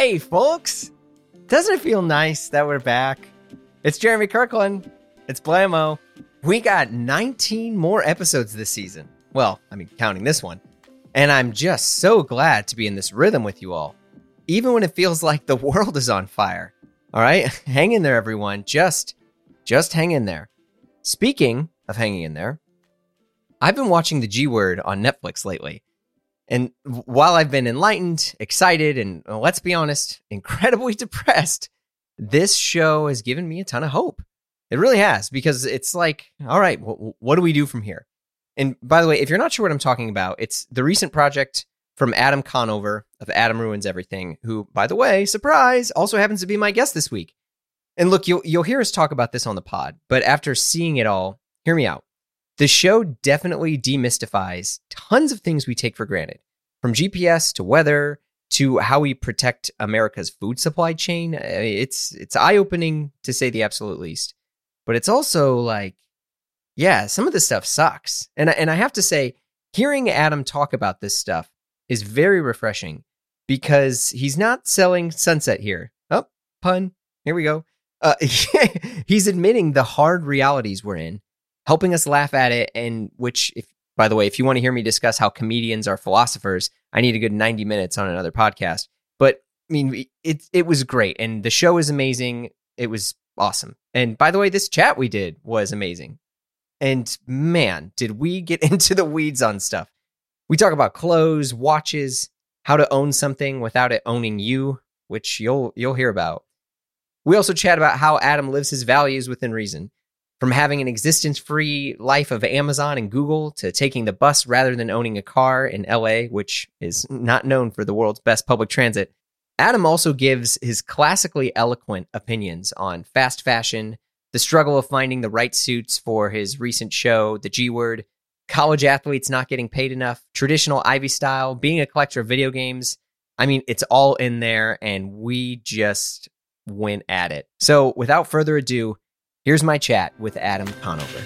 Hey, folks! Doesn't it feel nice that we're back? It's Jeremy Kirkland. It's Blamo. We got 19 more episodes this season. Well, I mean, counting this one. And I'm just so glad to be in this rhythm with you all, even when it feels like the world is on fire. All right, hang in there, everyone. Just, just hang in there. Speaking of hanging in there, I've been watching The G Word on Netflix lately. And while I've been enlightened, excited, and well, let's be honest, incredibly depressed, this show has given me a ton of hope. It really has, because it's like, all right, wh- what do we do from here? And by the way, if you're not sure what I'm talking about, it's the recent project from Adam Conover of Adam Ruins Everything, who, by the way, surprise, also happens to be my guest this week. And look, you'll you'll hear us talk about this on the pod, but after seeing it all, hear me out. The show definitely demystifies tons of things we take for granted, from GPS to weather to how we protect America's food supply chain. It's it's eye opening to say the absolute least, but it's also like, yeah, some of this stuff sucks. And and I have to say, hearing Adam talk about this stuff is very refreshing because he's not selling sunset here. Oh, pun. Here we go. Uh, he's admitting the hard realities we're in helping us laugh at it. And which, if by the way, if you want to hear me discuss how comedians are philosophers, I need a good 90 minutes on another podcast. But I mean, it it was great, and the show is amazing. It was awesome. And by the way, this chat we did was amazing. And man, did we get into the weeds on stuff. We talk about clothes, watches, how to own something without it owning you, which you'll you'll hear about. We also chat about how Adam lives his values within reason. From having an existence free life of Amazon and Google to taking the bus rather than owning a car in LA, which is not known for the world's best public transit, Adam also gives his classically eloquent opinions on fast fashion, the struggle of finding the right suits for his recent show, The G Word, college athletes not getting paid enough, traditional Ivy style, being a collector of video games. I mean, it's all in there, and we just went at it. So, without further ado, Here's my chat with Adam Conover.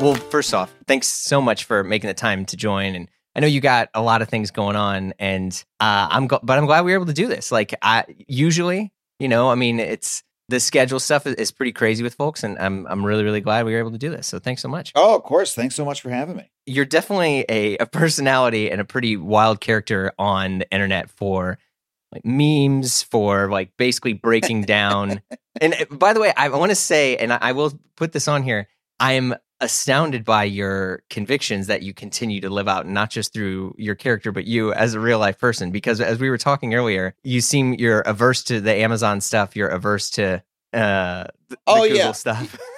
Well, first off, thanks so much for making the time to join. And I know you got a lot of things going on, and uh, I'm but I'm glad we were able to do this. Like, I usually, you know, I mean, it's the schedule stuff is, is pretty crazy with folks, and I'm I'm really really glad we were able to do this. So thanks so much. Oh, of course. Thanks so much for having me. You're definitely a, a personality and a pretty wild character on the internet for like memes for like basically breaking down. and uh, by the way, I want to say, and I will put this on here, I am astounded by your convictions that you continue to live out, not just through your character, but you as a real life person. Because as we were talking earlier, you seem you're averse to the Amazon stuff, you're averse to uh, the, oh, Google yeah. stuff.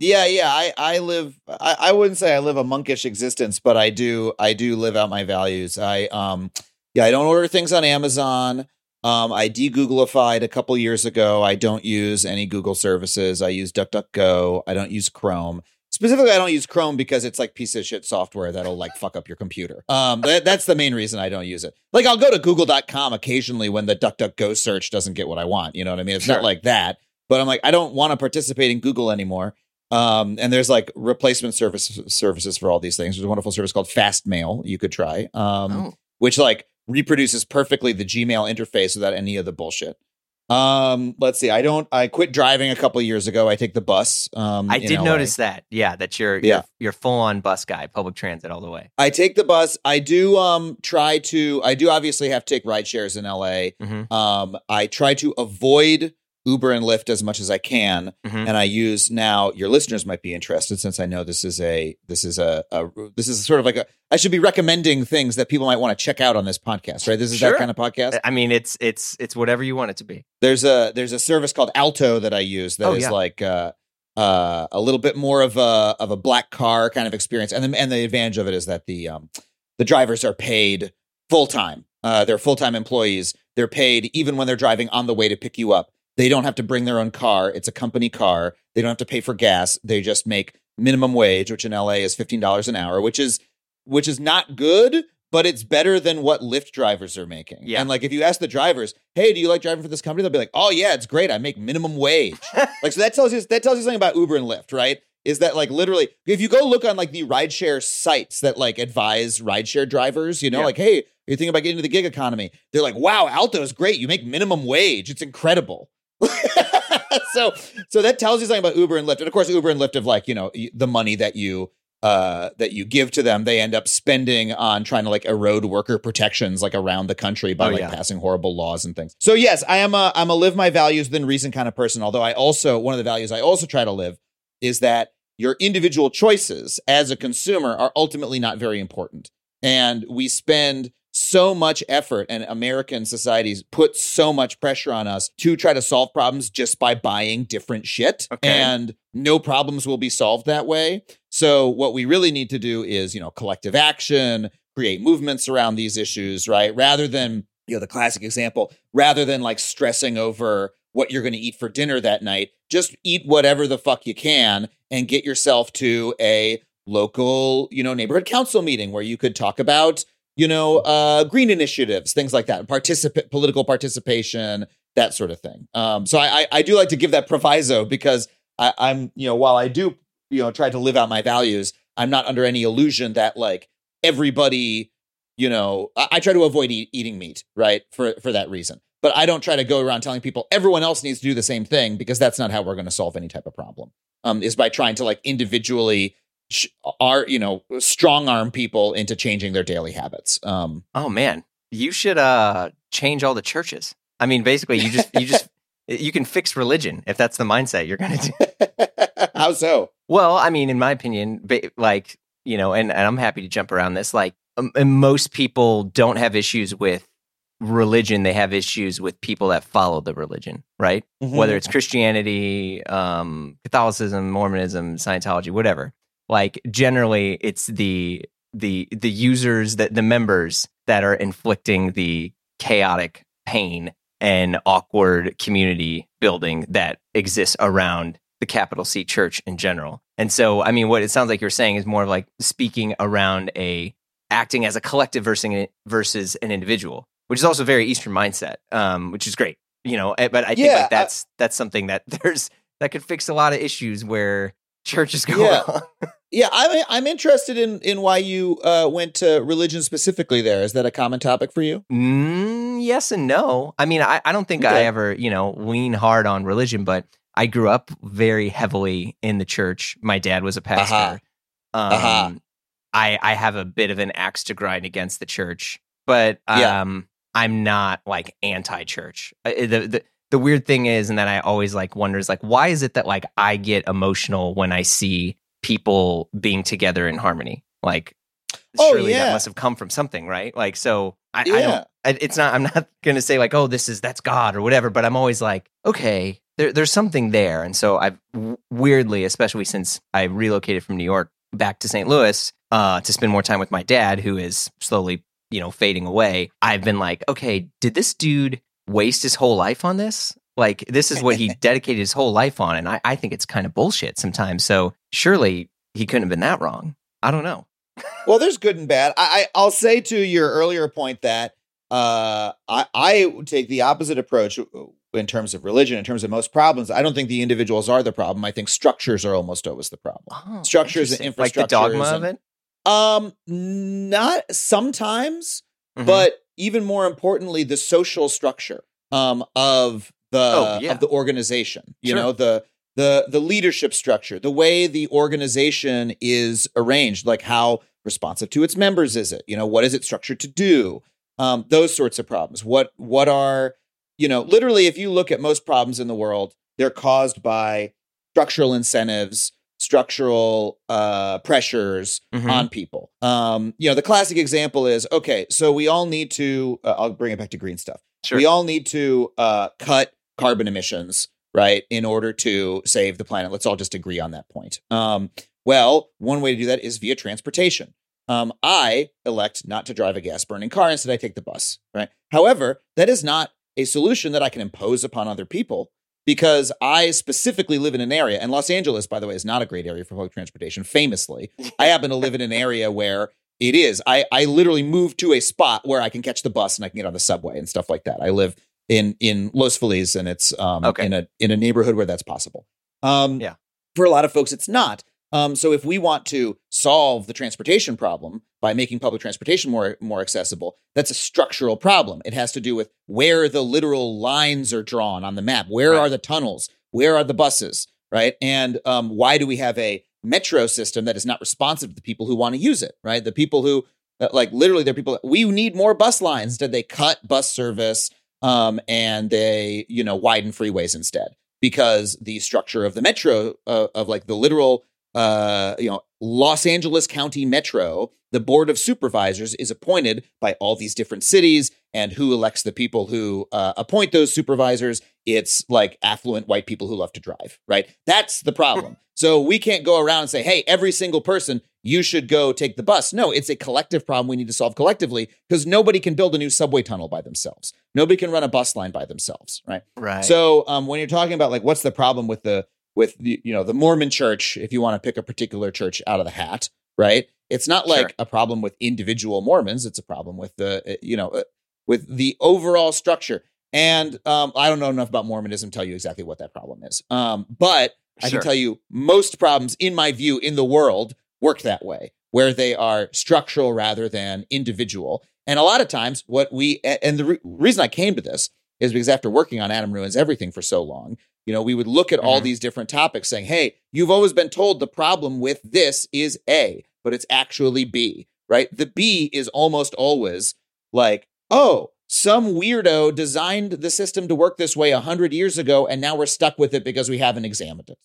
Yeah, yeah. I, I live I, I wouldn't say I live a monkish existence, but I do I do live out my values. I um yeah, I don't order things on Amazon. Um, I de-Googleified a couple years ago. I don't use any Google services. I use DuckDuckGo. I don't use Chrome. Specifically, I don't use Chrome because it's like piece of shit software that'll like fuck up your computer. Um, that, that's the main reason I don't use it. Like I'll go to Google.com occasionally when the DuckDuckGo search doesn't get what I want. You know what I mean? It's Sure. not like that. But I'm like, I don't want to participate in Google anymore. Um, and there's like replacement service services for all these things. There's a wonderful service called Fastmail you could try. Um, Oh. which like reproduces perfectly the Gmail interface without any of the bullshit. Um, let's see. I don't. I quit driving a couple years ago. I take the bus. Um, I did LA. notice that. Yeah, that you're Yeah. you're, you're full on bus guy, public transit all the way. I take the bus. I do um try to. I do obviously have to take ride shares in LA. Mhm. Um, I try to avoid Uber and Lyft as much as I can, Mhm. and I use now. Your listeners might be interested since I know this is a this is a, a this is sort of like a. I should be recommending things that people might want to check out on this podcast, right? This is Sure. that kind of podcast. I mean, it's it's it's whatever you want it to be. there's a there's a service called Alto that I use that is Oh, yeah. like uh, uh, a little bit more of a of a black car kind of experience, and the and the advantage of it is that the um, the drivers are paid full time. Uh, they're full time employees. They're paid even when they're driving on the way to pick you up. They don't have to bring their own car. It's a company car. They don't have to pay for gas. They just make minimum wage, which in LA is fifteen dollars an hour, which is which is not good, but it's better than what Lyft drivers are making. Yeah. And like if you ask the drivers, "Hey, do you like driving for this company?" They'll be like, "Oh yeah, it's great. I make minimum wage." like so that tells you that tells you something about Uber and Lyft, right? Is that like literally if you go look on like the rideshare sites that like advise rideshare drivers, you know, Yeah. like, "Hey, you're thinking about getting into the gig economy, they're like, wow, Alto is great. You make minimum wage. It's incredible. so so that tells you something about Uber and Lyft. And of course, Uber and Lyft have like, you know, the money that you uh, that you give to them, they end up spending on trying to like erode worker protections like around the country by Oh, like yeah. passing horrible laws and things. So yes, I am a I'm a live my values within reason kind of person. Although I also one of the values I also try to live is that your individual choices as a consumer are ultimately not very important. And we spend so much effort and American societies put so much pressure on us to try to solve problems just by buying different shit. Okay. And no problems will be solved that way. So what we really need to do is, you know, collective action, create movements around these issues, right? Rather than, you know, the classic example, rather than like stressing over what you're going to eat for dinner that night, just eat whatever the fuck you can and get yourself to a local, you know, neighborhood council meeting where you could talk about, you know, uh, green initiatives, things like that, participate, political participation, that sort of thing. Um, so I, I, I do like to give that proviso because I, I'm, you know, while I do, you know, try to live out my values, I'm not under any illusion that like everybody, you know, I, I try to avoid eat, eating meat, right, for for that reason. But I don't try to go around telling people everyone else needs to do the same thing because that's not how we're going to solve any type of problem. Um, is by trying to like individually are you know strong arm people into changing their daily habits. Um, Oh man, you should uh change all the churches. I mean, basically, you just you just you can fix religion if that's the mindset you're gonna do. how so? Well, I mean, in my opinion, like you know, and, and I'm happy to jump around this. Like, um, most people don't have issues with religion; they have issues with people that follow the religion, right? Whether it's Christianity, um, Catholicism, Mormonism, Scientology, whatever. Like, generally, it's the the the users that the members that are inflicting the chaotic pain and awkward community building that exists around the capital C church in general. And so, I mean, what it sounds like you're saying is more of like speaking around a acting as a collective versus versus an individual, which is also very Eastern mindset, um, which is great. You know, eh, but I think Yeah, like that's that's something that there's that could fix a lot of issues where churches go Yeah. wrong. Yeah, I'm I'm interested in in why you uh, went to religion specifically. There is that a common topic for you? Mm, yes and no. I mean, I, I don't think I ever, you know, lean hard on religion, but I grew up very heavily in the church. My dad was a pastor. Aha. Um, Aha. I I have a bit of an axe to grind against the church, but Yeah. um, I'm not like anti-church. Uh, The, the the weird thing is, and that I always like wonder is like, why is it that like I get emotional when I see people being together in harmony? Like, Oh, surely yeah. that must have come from something, right? Like, so I, I don't. I- It's not. I'm not going to say like, oh, this is that's God or whatever. But I'm always like, okay, there, there's something there. And so I've weirdly, especially since I relocated from New York back to St. Louis uh, to spend more time with my dad, who is slowly, you know, fading away. I've been like, okay, did this dude waste his whole life on this? Like, this is what he dedicated his whole life on, and I, I think it's kind of bullshit sometimes. So surely he couldn't have been that wrong. I don't know. Well, there's good and bad. I, I I'll say to your earlier point that uh, I I take the opposite approach in terms of religion. In terms of most problems, I don't think the individuals are the problem. I think structures are almost always the problem. Oh, Structures and interesting. like the dogma infrastructures of it. Um, not sometimes, Mhm. but even more importantly, the social structure um of the Oh, yeah. of the organization. You Sure. know the the the leadership structure, the way the organization is arranged, like how responsive to its members is it? You know, what is it structured to do? Um, those sorts of problems. What what are you know? Literally, if you look at most problems in the world, they're caused by structural incentives, structural uh, pressures Mhm. on people. Um, you know, the classic example is okay. So we all need to. Uh, I'll bring it back to green stuff. Sure. We all need to uh, cut carbon emissions, right, in order to save the planet. Let's all just agree on that point. Um, well, one way to do that is via transportation. Um, I elect not to drive a gas burning car. Instead, I take the bus, right? However, that is not a solution that I can impose upon other people because I specifically live in an area, and Los Angeles, by the way, is not a great area for public transportation, famously. I happen to live in an area where it is. I, I literally moved to a spot where I can catch the bus and I can get on the subway and stuff like that. I live in in Los Feliz and it's um Okay. in a in a neighborhood where that's possible. Um Yeah. for a lot of folks it's not. Um so if we want to solve the transportation problem, by making public transportation more more accessible. That's a structural problem. It has to do with where the literal lines are drawn on the map. Where Right. are the tunnels? Where are the buses? Right? And um, why do we have a metro system that is not responsive to the people who want to use it? Right? The people who uh, like literally, there are people. We need more bus lines. Did they cut bus service um, and they you know widen freeways instead? Because the structure of the metro uh, of like the literal uh, you know, Los Angeles County Metro, the board of supervisors is appointed by all these different cities, and who elects the people who uh, appoint those supervisors? It's like affluent white people who love to drive, right? That's the problem. so we can't go around and say, "Hey, every single person, you should go take the bus." No, it's a collective problem we need to solve collectively because nobody can build a new subway tunnel by themselves. Nobody can run a bus line by themselves, right? Right. So um, when you're talking about like what's the problem with the with the you know the Mormon church, if you want to pick a particular church out of the hat, right? It's not like Sure. a problem with individual Mormons. It's a problem with the uh, you know uh, with the overall structure. And um, I don't know enough about Mormonism to tell you exactly what that problem is. Um, but I Sure. can tell you most problems, in my view, in the world work that way, where they are structural rather than individual. And a lot of times, what we and the re- reason I came to this is because after working on Adam Ruins Everything for so long, you know, we would look at all Mhm. these different topics saying, hey, you've always been told the problem with this is A, but it's actually B, right? The B is almost always like, oh, some weirdo designed the system to work this way a hundred years ago, and now we're stuck with it because we haven't examined it.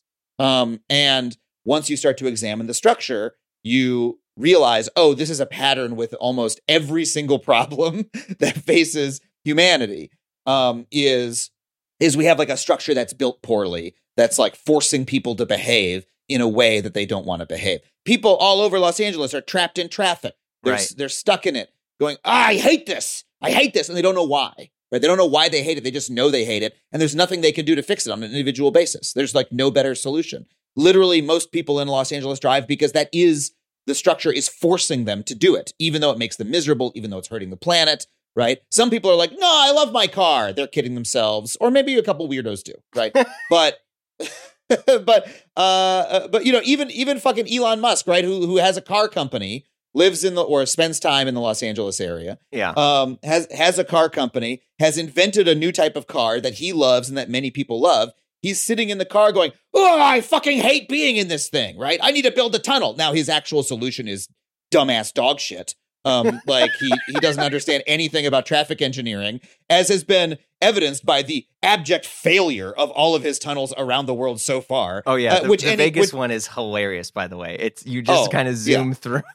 Um, and once you start to examine the structure, you realize, oh, this is a pattern with almost every single problem that faces humanity. Um, is is we have like a structure that's built poorly, that's like forcing people to behave in a way that they don't want to behave. People all over Los Angeles are trapped in traffic. They're Right. they're stuck in it, going, ah, I hate this. I hate this, and they don't know why. Right? They don't know why they hate it. They just know they hate it, and there's nothing they can do to fix it on an individual basis. There's like no better solution. Literally, most people in Los Angeles drive because that is the structure is forcing them to do it, even though it makes them miserable, even though it's hurting the planet. Right? Some people are like, no, I love my car. They're kidding themselves, or maybe a couple weirdos do. Right? but but uh, uh, but you know even even fucking Elon Musk right who who has a car company lives in the or spends time in the Los Angeles area yeah. um has has a car company has invented a new type of car that he loves and that many people love he's sitting in the car going oh I fucking hate being in this thing right I need to build a tunnel now his actual solution is dumbass dog shit um like he he doesn't understand anything about traffic engineering as has been evidenced by the abject failure of all of his tunnels around the world so far oh yeah. uh, the which the Vegas which- one is hilarious, by the way. It's you just Oh, kind of yeah. zoom through.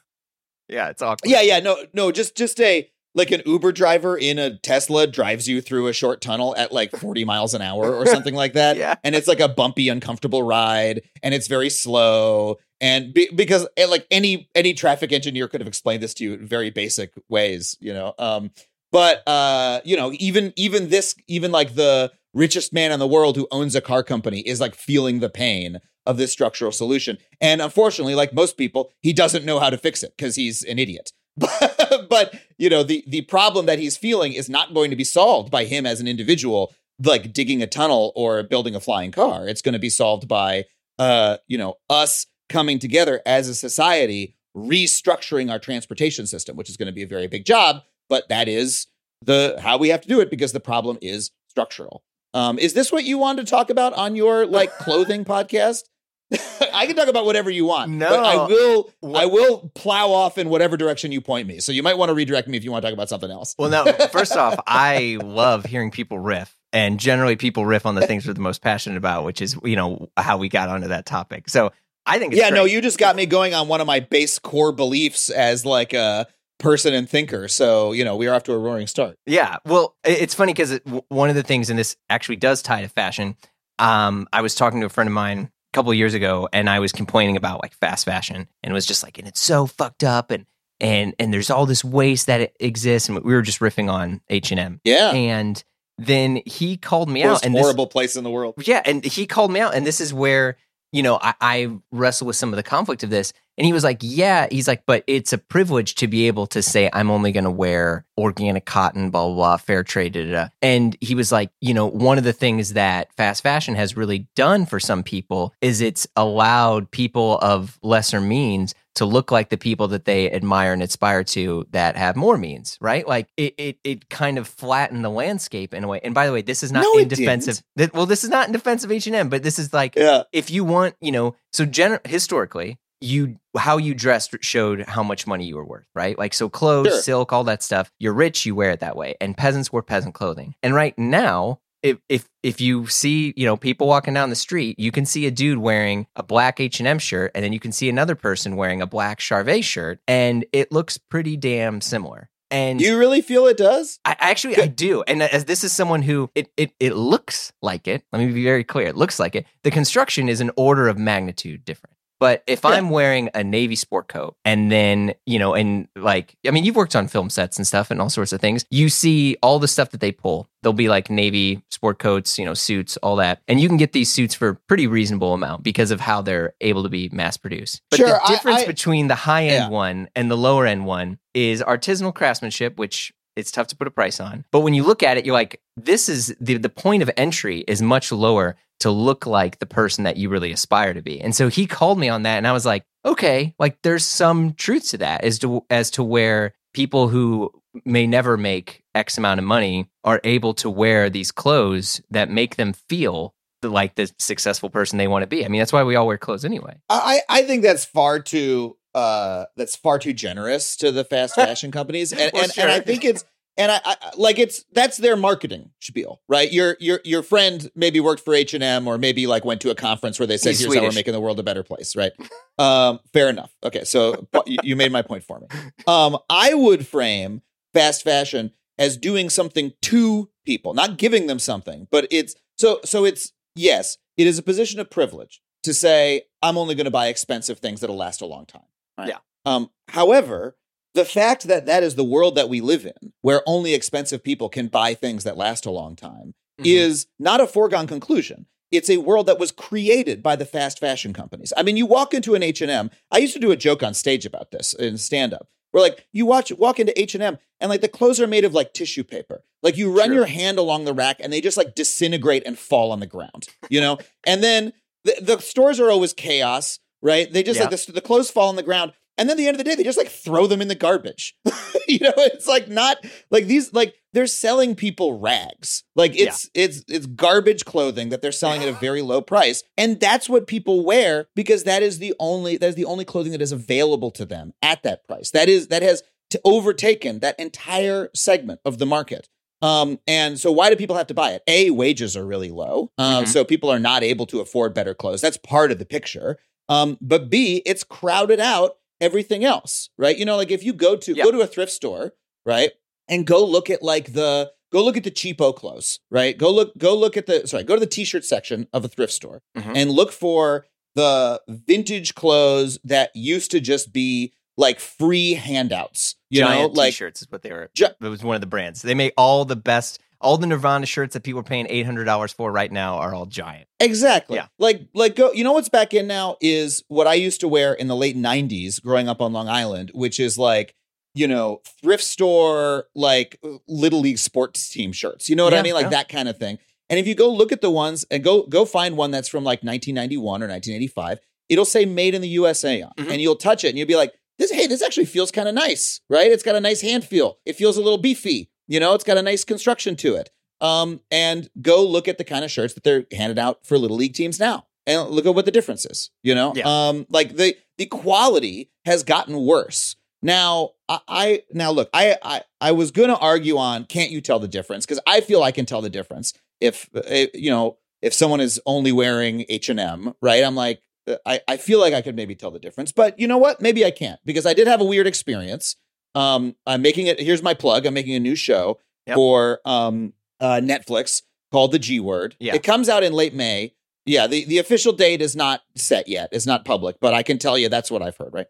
Yeah, it's awkward. Yeah, yeah, no, no, just just a like an Uber driver in a Tesla drives you through a short tunnel at like 40 miles an hour or something like that. Yeah. And it's like a bumpy, uncomfortable ride and it's very slow. And be, because eh, like any any traffic engineer could have explained this to you in very basic ways, you know. Um, but uh, you know, even even this, even like the richest man in the world who owns a car company is like feeling the pain of this structural solution. And unfortunately, like most people, he doesn't know how to fix it because he's an idiot. but you know, the the problem that he's feeling is not going to be solved by him as an individual, like digging a tunnel or building a flying car. It's going to be solved by uh, you know, us coming together as a society, restructuring our transportation system, which is going to be a very big job, but that is the how we have to do it because the problem is structural. Um, is this what you wanted to talk about on your like clothing podcast? I can talk about whatever you want. but I will. What- I will plow off in whatever direction you point me. So you might want to redirect me if you want to talk about something else. Well, no. First off, I love hearing people riff, and generally people riff on the things we're the most passionate about, which is you know how we got onto that topic. So I think it's yeah, no, you just got me going on one of my base core beliefs as like a person and thinker. So you know we are off to a roaring start. Yeah. Well, it's funny because it, one of the things, and this actually does tie to fashion. Um, I was talking to a friend of mine a couple of years ago, and I was complaining about like fast fashion, and was just like, and it's so fucked up, and and and there's all this waste that it exists, and we were just riffing on H and M, Yeah, and then he called me out, most and this, horrible place in the world. yeah, and he called me out, and this is where you know I, I wrestle with some of the conflict of this. And he was like, "Yeah," he's like, "But it's a privilege to be able to say I'm only going to wear organic cotton, blah blah blah, fair trade." Da, da, da. And he was like, "You know, one of the things that fast fashion has really done for some people is it's allowed people of lesser means." To look like the people that they admire and aspire to that have more means, right? Like it it, it kind of flattened the landscape in a way. And by the way, this is not No, in it defense of th- well, this is not in defense of H and M, but this is like Yeah. if you want, you know, so gen- historically, you how you dressed showed how much money you were worth, right? Like so clothes, Sure. silk, all that stuff. You're rich, you wear it that way. And peasants wear peasant clothing. And right now, if if if you see, you know, people walking down the street, you can see a dude wearing a black H&M shirt and then you can see another person wearing a black Charvet shirt and it looks pretty damn similar. And You really feel it does? I actually I do, and as this is someone who it, it it looks like it. Let me be very clear. It looks like it. The construction is an order of magnitude different. But if Yeah. I'm wearing a navy sport coat and then, you know, and like, I mean, you've worked on film sets and stuff and all sorts of things. You see all the stuff that they pull. There'll be like navy sport coats, you know, suits, all that. And you can get these suits for a pretty reasonable amount because of how they're able to be mass produced. But Sure, the I- difference I- between the high end Yeah. one and the lower end one is artisanal craftsmanship, which it's tough to put a price on. But when you look at it, you're like, this is the the point of entry is much lower to look like the person that you really aspire to be. And so he called me on that and I was like, okay, like there's some truth to that as to as to where people who may never make X amount of money are able to wear these clothes that make them feel like the successful person they want to be. I mean, that's why we all wear clothes anyway. I, I think that's far too uh that's far too generous to the fast fashion companies. And Well, and, and I think it's and I, I like it's that's their marketing spiel right? Your your your friend maybe worked for H&M or maybe like went to a conference where they said He's here's how we're making the world a better place right? Um fair enough. Okay so you, you made my point for me. Um I would frame fast fashion as doing something to people not giving them something but it's so so it's yes it is a position of privilege to say I'm only going to buy expensive things that'll last a long time. Right? Yeah. Um, however, the fact that that is the world that we live in, where only expensive people can buy things that last a long time, Mhm. is not a foregone conclusion. It's a world that was created by the fast fashion companies. I mean, you walk into an H and M. I used to do a joke on stage about this in stand up. Where like you watch walk into H and M and like the clothes are made of like tissue paper. Like you run Sure. your hand along the rack and they just like disintegrate and fall on the ground. You know, and then the, the stores are always chaos, right? They just Yeah. like the, the clothes fall on the ground, and then at the end of the day, they just like throw them in the garbage. you know, it's like not like these like they're selling people rags. Like it's it's it's garbage clothing that they're selling at a very low price, and that's what people wear because that is the only that is the only clothing that is available to them at that price. That is that has to overtaken that entire segment of the market. Um, and so why do people have to buy it? A, wages are really low. Um, Mhm. so people are not able to afford better clothes. That's part of the picture. Um, but B, it's crowded out everything else, right? You know, like if you go to Yeah. go to a thrift store, right? And go look at like the go look at the cheapo clothes, right? Go look go look at the sorry, go to the t-shirt section of a thrift store Mhm. and look for the vintage clothes that used to just be like free handouts. You Giant know, like t-shirts is what they were. Gi- it was one of the brands. They make all the best, all the Nirvana shirts that people are paying eight hundred dollars for right now are all giant. Exactly. Yeah. Like like go you know what's back in now is what I used to wear in the late 90s growing up on Long Island, which is like, you know, thrift store like little league sports team shirts. You know what Yeah, I mean? Like yeah. that kind of thing. And if you go look at the ones and go go find one that's from like 1991 or 1985, it'll say made in the USA on. Mhm. And you'll touch it and you'll be like, this hey, this actually feels kind of nice, right? It's got a nice hand feel. It feels a little beefy. You know, it's got a nice construction to it um, and go look at the kind of shirts that they're handed out for little league teams now, and look at what the difference is. You know, Yeah. um, like the the quality has gotten worse. Now, I, I now look, I I, I was going to argue on can't you tell the difference because I feel I can tell the difference if eh, you know if someone is only wearing H and M, right? I'm like. I, I feel like I could maybe tell the difference, but you know what? Maybe I can't because I did have a weird experience. Um, I'm making it. Here's my plug. I'm making a new show Yep. for um uh, Netflix called The G Word. Yeah. It comes out in late May. Yeah, the, the official date is not set yet. It's not public, but I can tell you that's what I've heard, right?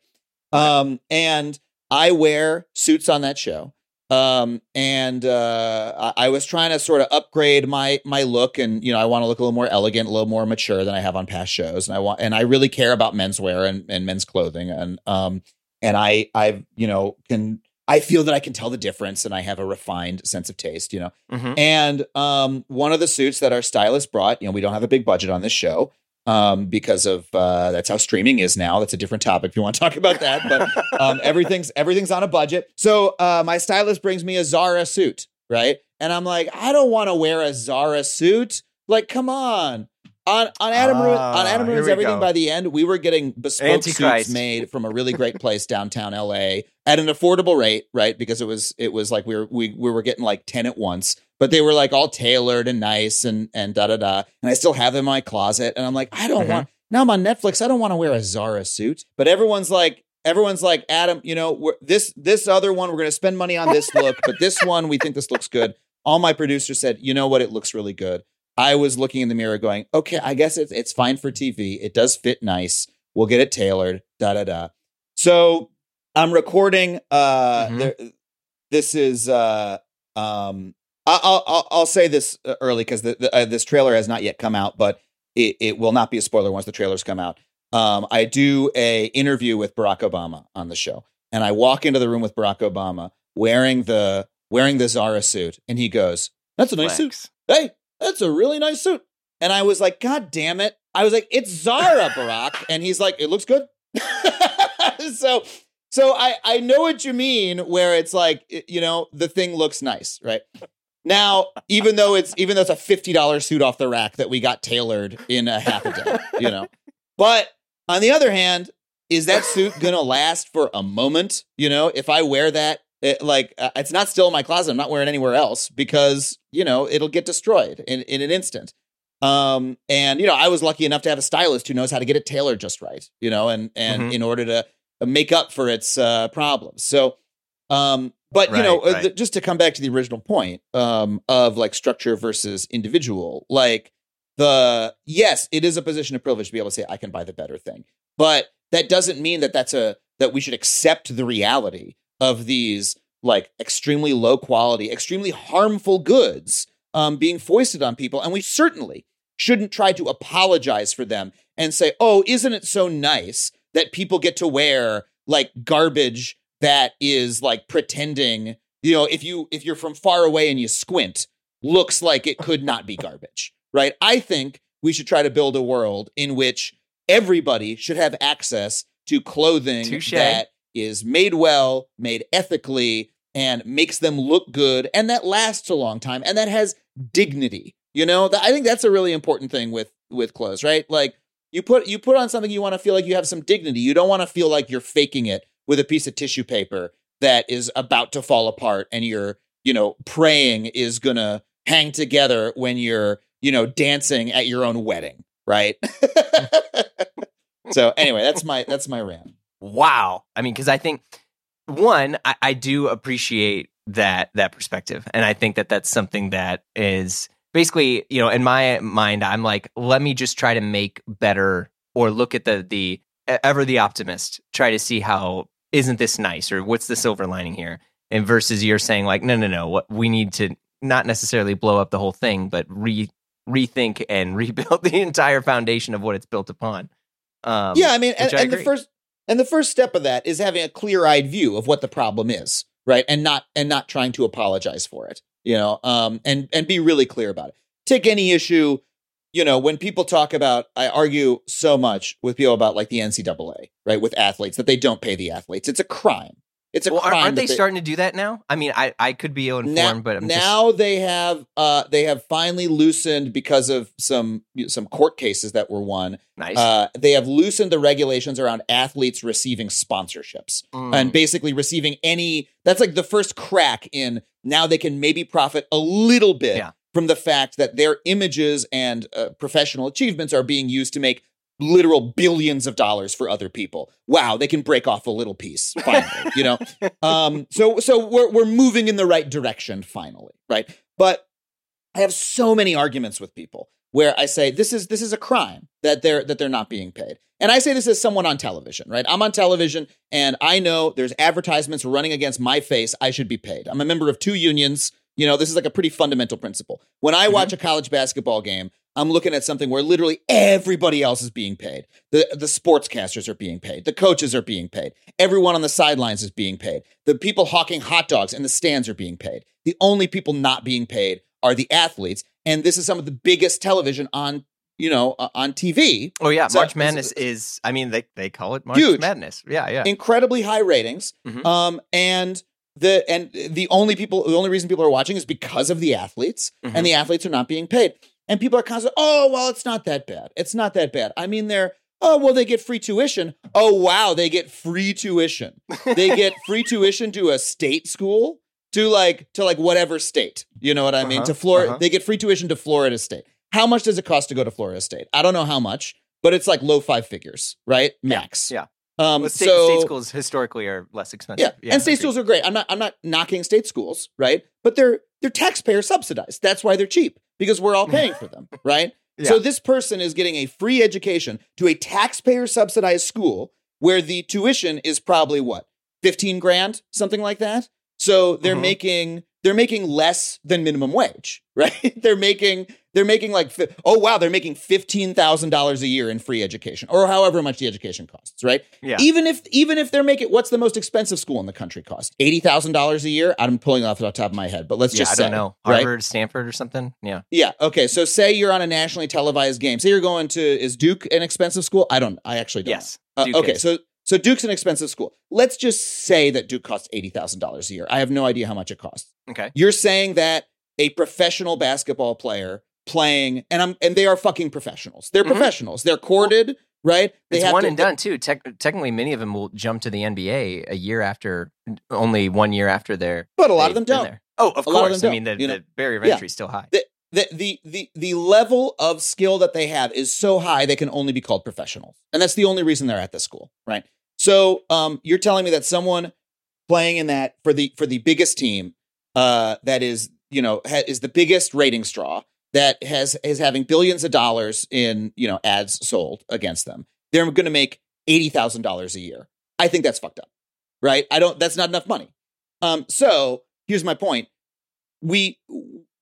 Um, and I wear suits on that show. Um, and uh, I, I was trying to sort of upgrade my my look, and you know, I want to look a little more elegant, a little more mature than I have on past shows, and I want, and I really care about menswear and, and men's clothing, and um, and I I you know can I feel that I can tell the difference, and I have a refined sense of taste, you know. Mhm. And um, one of the suits that our stylist brought, you know, we don't have a big budget on this show. um, because of uh, that's how streaming is now. That's a different topic if you want to talk about that. But um, everything's everything's on a budget. So uh, my stylist brings me a Zara suit, right? And I'm like, I don't want to wear a Zara suit. Like, come on. On on Adam Ruin, on Adam Ah, Ruins Everything go. by the end, we were getting bespoke Antichrist. suits made from a really great place downtown LA at an affordable rate, right? Because it was it was like we were we we were getting like 10 at once, but they were like all tailored and nice and and da da da. And I still have them in my closet. And I'm like, I don't Mhm. want now I'm on Netflix. I don't want to wear a Zara suit. But everyone's like, everyone's like, Adam, you know, we're, this this other one, we're gonna spend money on this look, but this one, we think this looks good. All my producers said, you know what, it looks really good. I was looking in the mirror going, okay, I guess it's it's fine for TV. It does fit nice. We'll get it tailored. Da da da. So I'm recording. Uh, Mhm. there, this is. Uh, um, I- I'll I'll, I'll say this early because the, the, uh, this trailer has not yet come out, but it, it will not be a spoiler once the trailers come out. Um, I do a interview with Barack Obama on the show, and I walk into the room with Barack Obama wearing the wearing the Zara suit, and he goes, "That's a nice suit." Hey, that's a really nice suit. And I was like, God damn it. I was like, it's Zara, Barack. And he's like, it looks good. so so I, I know what you mean, where it's like, you know, the thing looks nice, right? Now, even though it's even though it's a fifty dollars suit off the rack that we got tailored in a half a day, you know. But on the other hand, is that suit gonna last for a moment? You know, if I wear that, it, like uh, it's not still in my closet. I'm not wearing anywhere else because you know it'll get destroyed in in an instant. Um, and you know, I was lucky enough to have a stylist who knows how to get it tailored just right. You know, and and Mhm. in order to make up for its uh, problems. So, um, but you know, uh, right. th- just to come back to the original point um, of like structure versus individual, like the yes, it is a position of privilege to be able to say I can buy the better thing, but that doesn't mean that that's a that we should accept the reality of these like extremely low quality, extremely harmful goods um, being foisted on people, and we certainly shouldn't try to apologize for them and say, "Oh, isn't it so nice that people get to wear like garbage that is like pretending, you know, if you if you're from far away and you squint, looks like it could not be garbage." Right? I think we should try to build a world in which everybody should have access to clothing Touche. that is made well, made ethically, and makes them look good, and that lasts a long time, and that has dignity. You know, I think that's a really important thing with with clothes, right? Like you put you put on something you want to feel like you have some dignity. You don't want to feel like you're faking it with a piece of tissue paper that is about to fall apart, and you're you know praying is gonna hang together when you're you know dancing at your own wedding, right? so anyway, that's my that's my rant. Wow. I mean, because I think one, I, I do appreciate that that perspective, and I think that that's something that is basically, you know, in my mind, I'm like, let me just try to make better, or look at the the ever the optimist, try to see how isn't this nice, or what's the silver lining here, and versus you're saying like, no, no, no, what we need to not necessarily blow up the whole thing, but re rethink and rebuild the entire foundation of what it's built upon. Um, yeah, I mean, and, I and the first and the first step of that is having a clear-eyed view of what the problem is, right? And not and not trying to apologize for it, you know, um, and and be really clear about it. Take any issue, you know, when people talk about, I argue so much with people about like the NCAA, right, with athletes that they don't pay the athletes. It's a crime. It's a well, crime. aren't that they, starting to do that now? I mean, I, I could be ill informed, now, but I'm just now they have uh they have finally loosened because of some some court cases that were won nice. uh, they have loosened the regulations around athletes receiving sponsorships Mm. and basically receiving any. That's like the first crack in now they can maybe profit a little bit Yeah. from the fact that their images and uh, professional achievements are being used to make literal billions of dollars for other people. Wow, they can break off a little piece finally, you know. Um, so so we're we're moving in the right direction finally, right? But I have so many arguments with people where I say this is this is a crime that they're that they're not being paid. And I say this as someone on television, right? I'm on television and I know there's advertisements running against my face. I should be paid. I'm a member of two unions. You know, this is like a pretty fundamental principle. When I watch a college basketball game, I'm looking at something where literally everybody else is being paid. The the sportscasters are being paid. The coaches are being paid. Everyone on the sidelines is being paid. The people hawking hot dogs in the stands are being paid. The only people not being paid are the athletes. And this is some of the biggest television on you know, uh, on TV. Oh yeah, So- March Madness is. I mean, they they call it March Huge. Madness. Yeah, yeah. incredibly high ratings. Mhm. Um, and the and the only people, the only reason people are watching is because of the athletes, Mhm. and the athletes are not being paid. And people are constantly, oh well, it's not that bad. It's not that bad. I mean, they're oh well, they get free tuition. Oh wow, they get free tuition. They get free tuition to a state school. To like to like whatever state, you know what I mean? Uh-huh, To Florida, uh-huh. they get free tuition to Florida State. How much does it cost to go to Florida State? I don't know how much, but it's like low five figures, right? Max. yeah. Um, Well, state, so, state schools historically are less expensive. yeah, and state schools are great. I'm not I'm not knocking state schools, right? But they're they're taxpayer subsidized. That's why they're cheap because we're all paying for them, right? So this person is getting a free education to a taxpayer subsidized school where the tuition is probably what? 15 grand, something like that. So they're Mhm. making they're making less than minimum wage, right? they're making they're making like oh wow, they're making $15,000 a year in free education or however much the education costs, right? Yeah. Even if even if they're making what's the most expensive school in the country cost? $80,000 a year? I'm pulling off the top of my head, but let's yeah, just I say, don't know. right? Harvard, Stanford, or something. Yeah. Yeah. Okay. So say you're on a nationally televised game. Say you're going to is Duke an expensive school? I don't. I actually don't. Yes. Uh, okay. is. So so Duke's an expensive school. Let's just say that Duke costs eighty thousand dollars a year. I have no idea how much it costs. Okay. You're saying that a professional basketball player playing and I'm and they are fucking professionals. They're Mhm. professionals. They're courted, right? They It's have one to- and done too. Tec- technically, many of them will jump to the NBA a year after, only one year after they're. But a lot of them don't. there. Oh, of A lot of course. I mean, the, you know? the barrier of Yeah. entry is still high. the, the the the the level of skill that they have is so high they can only be called professionals and that's the only reason they're at this school right so um you're telling me that someone playing in that for the for the biggest team uh that is you know ha- is the biggest rating straw that has is having billions of dollars in you know ads sold against them they're going to make $80,000 a year i think that's fucked up right i don't that's not enough money um so here's my point we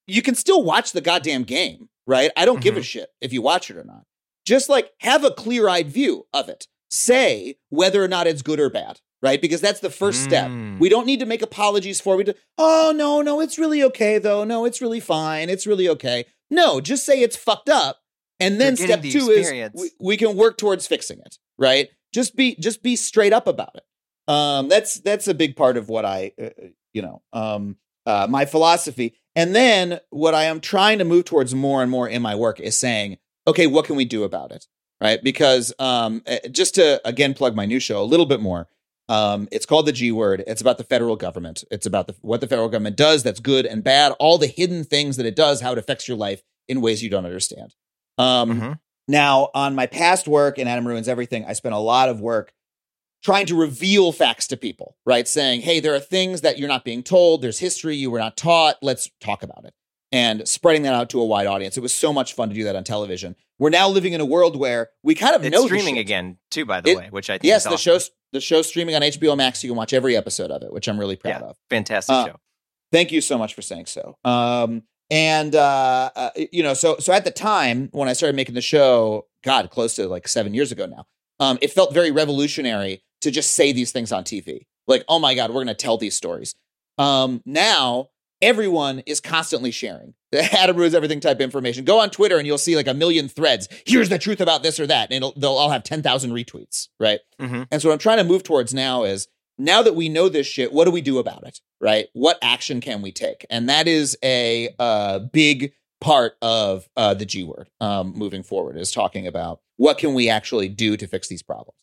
you can still watch the goddamn game, right? I don't give a shit if you watch it or not. Just like have a clear-eyed view of it. Say whether or not it's good or bad, right? Because that's the first step. Mm. We don't need to make apologies for it. Oh no, no, it's really okay though. No, it's really fine. It's really okay. No, just say it's fucked up, and then step the two is we, we can work towards fixing it, right? Just be just be straight up about it. Um, that's that's a big part of what I, uh, you know, um, uh, my philosophy. And then what I am trying to move towards more and more in my work is saying, okay, what can we do about it? Right? Because um, eh, just to again plug my new show a little bit more, um, it's called the G Word. It's about the federal government. It's about the, what the federal government does that's good and bad, all the hidden things that it does, how it affects your life in ways you don't understand. Um, Mhm. now, on my past work in Adam Ruins Everything, I spent a lot of work trying to reveal facts to people, right? Saying, hey, there are things that you're not being told. There's history you were not taught. Let's talk about it. And spreading that out to a wide audience. It was so much fun to do that on television. We're now living in a world where we kind of It's know streaming again too, by the It- way, which I think Yes, is the awesome. show's the show's streaming on HBO Max. You can watch every episode of it, which I'm really proud Yeah. of. fantastic Uh, show. Thank you so much for saying so. Um, and uh, uh, you know, so so at the time when I started making the show, God, close to like seven years ago now, um, it felt very revolutionary to just say these things on TV. Like, oh my God, we're going to tell these stories. Um, now everyone is constantly sharing the Adam ruins everything type information. Go on Twitter and you'll see like a million threads. Here's the truth about this or that, and it'll, they'll all have ten thousand retweets, right? hmm And so what I'm trying to move towards now is now that we know this shit, what do we do about it? Right? What action can we take? And that is a uh, big part of uh, the G word um, moving forward is talking about what can we actually do to fix these problems.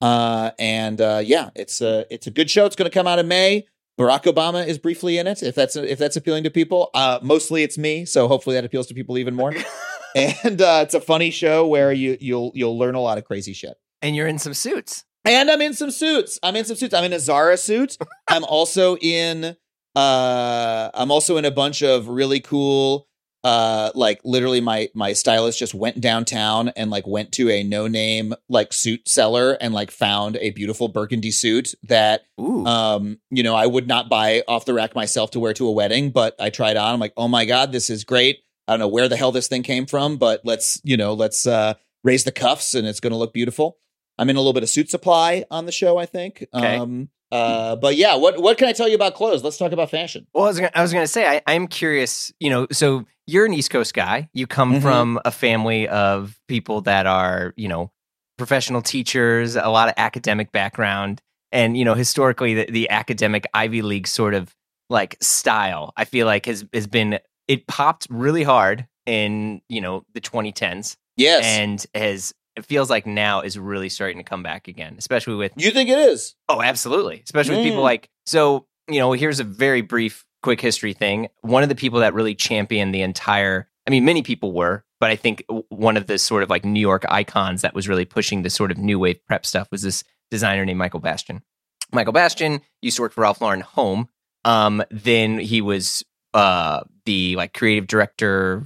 Uh, and uh, yeah, it's a it's a good show. It's going to come out in May. Barack Obama is briefly in it. If that's if that's appealing to people, uh, mostly it's me. So hopefully that appeals to people even more. and uh, it's a funny show where you you'll you'll learn a lot of crazy shit. And you're in some suits. And I'm in some suits. I'm in some suits. I'm in a Zara suit. I'm also in uh I'm also in a bunch of really cool uh like literally my my stylist just went downtown and like went to a no name like suit seller and like found a beautiful burgundy suit that Ooh. um you know I would not buy off the rack myself to wear to a wedding but I tried on I'm like oh my god this is great I don't know where the hell this thing came from but let's you know let's uh raise the cuffs and it's going to look beautiful I'm in a little bit of Suitsupply on the show I think Okay. um Uh, but yeah, what what can I tell you about clothes? Let's talk about fashion. Well, I was gonna, I was going to say I, I'm curious. You know, so you're an East Coast guy. You come Mhm. from a family of people that are you know professional teachers, a lot of academic background, and you know historically the, the academic Ivy League sort of like style. I feel like has has been it popped really hard in you know the 2010s Yes, and has it feels like now is really starting to come back again, especially with you think it is? Oh, absolutely. Especially with people Mm. like so, you know, here's a very brief quick history thing. One of the people that really championed the entire I mean, many people were, but I think one of the sort of like New York icons that was really pushing the sort of new wave prep stuff was this designer named Michael Bastian. Michael Bastian used to work for Ralph Lauren Home. Um, then he was uh the like creative director,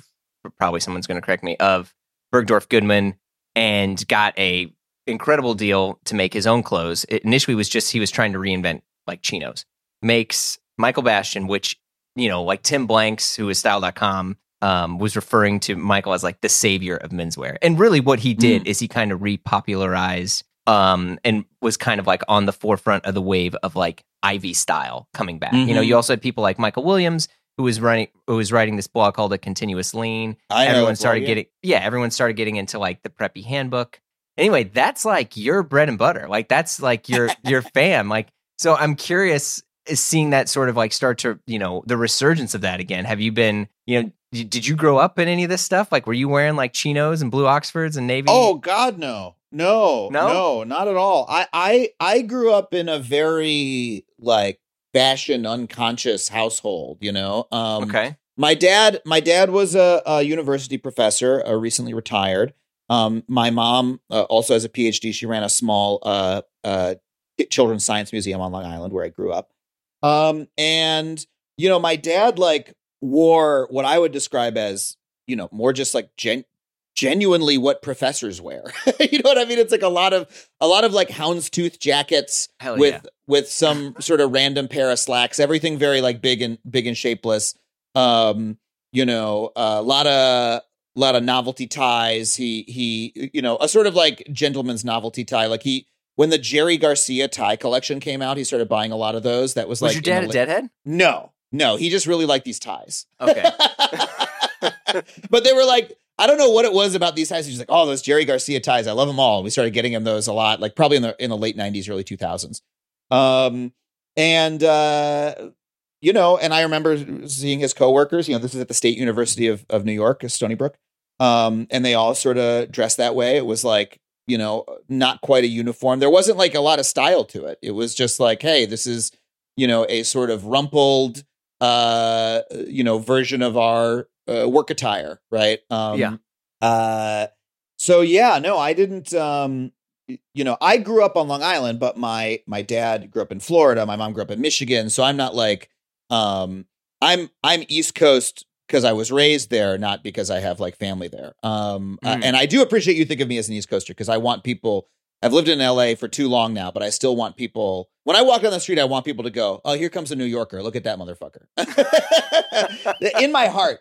probably someone's going to correct me, of Bergdorf Goodman and got a incredible deal to make his own clothes. It initially was just he was trying to reinvent like chinos. Makes Michael Bastian, which, you know, like Tim Blanks, who is style.com, um, was referring to Michael as like the savior of menswear. And really what he did is he kind of repopularized um and was kind of like on the forefront of the wave of like Ivy style coming back. You know, you also had people like Michael Williams who was running who was writing this blog called A Continuous Lean. I everyone started getting yeah everyone started getting into like the preppy handbook. Anyway that's like your bread and butter. Like that's like your your fam. Like so i'm curious is seeing that sort of like start to you know the resurgence of that again. Have you been you know did you grow up in any of this stuff? Like were you wearing like chinos and blue oxfords and navy? Oh God, no, no, No? no, not at all. I, I, I grew up in a very like fashion unconscious household. You know, um, okay my dad, my dad was a, a university professor, uh, recently retired. Um, my mom uh, also has a PhD. She ran a small uh, uh, children's science museum on Long Island where I grew up. Um, and you know, my dad like wore what I would describe as you know more just like gen- genuinely what professors wear. you know what I mean? It's like a lot of a lot of like houndstooth jackets Hell with yeah. with some sort of random pair of slacks. Everything very like big and big and shapeless. Um, you know, a lot of a lot of novelty ties. He he, you know, a sort of like gentleman's novelty tie. Like he when the Jerry Garcia tie collection came out, he started buying a lot of those. That was, was like your dad a deadhead No, no, he just really liked these ties. okay but they were like, I don't know what it was about these ties. He's like, oh, those Jerry Garcia ties, I love them all. We started getting him those a lot, like probably in the in the late '90s, early 2000s. Um, and uh, you know, and I remember seeing his coworkers. You know, this is at the State University of of New York, Stony Brook, um, and they all sort of dressed that way. It was like you know, not quite a uniform. There wasn't like a lot of style to it. It was just like, hey, this is you know a sort of rumpled uh you know version of our uh, work attire right um Yeah. uh so yeah no i didn't um you know i grew up on long island but my my dad grew up in florida my mom grew up in michigan so i'm not like um i'm i'm east coast because i was raised there not because i have like family there um uh, Mm. and i do appreciate you think of me as an east coaster because i want people I've lived in LA for too long now, but I still want people. When I walk down the street, I want people to go, "Oh, here comes a New Yorker! Look at that motherfucker!" in my heart.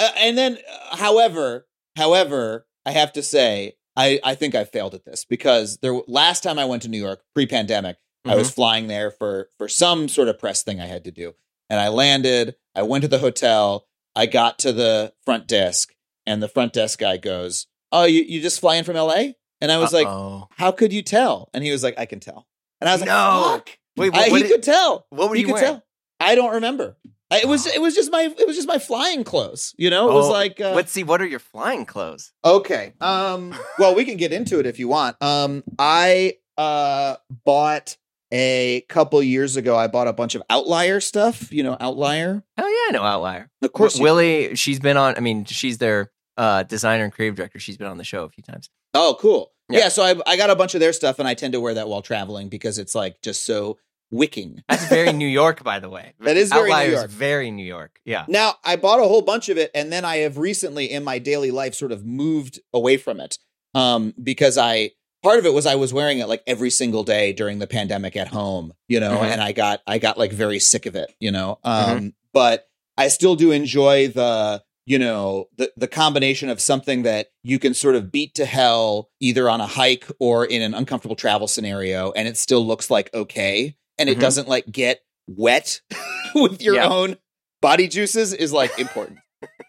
Uh, and then, uh, however, however, I have to say, I I think I failed at this because there last time I went to New York pre-pandemic, I was flying there for for some sort of press thing I had to do, and I landed. I went to the hotel. I got to the front desk, and the front desk guy goes, "Oh, you you just flying from LA?" And I was like, Uh-oh. how could you tell? And he was like, I can tell. And I was like, No. fuck. wait I- what, what he did- could tell. what were he you could wearing? tell. I don't remember. I- It was it was just my it was just my flying clothes. You know, it was Oh, like uh, let's see what are your flying clothes okay. Um, well, we can get into it if you want. Um, I uh bought a couple years ago. I bought a bunch of outlier stuff. You know, outlier. Hell yeah, I know Outlier. Of course, you- Willie, she's been on. I mean, she's their uh, designer and creative director. She's been on the show a few times. Oh, cool. Yeah. Yeah. so I I got a bunch of their stuff, and I tend to wear that while traveling because it's like just so wicking. That's very New York, by the way. That is very New Outlier is York. very New York. Yeah. Now, I bought a whole bunch of it, and then I have recently in my daily life sort of moved away from it um, because I part of it was I was wearing it like every single day during the pandemic at home, you know, Mhm. and I got I got like very sick of it, you know. Um, But I still do enjoy the you know the the combination of something that you can sort of beat to hell either on a hike or in an uncomfortable travel scenario, and it still looks like okay. And it Mhm. doesn't like get wet with your Yeah. own body juices is like important.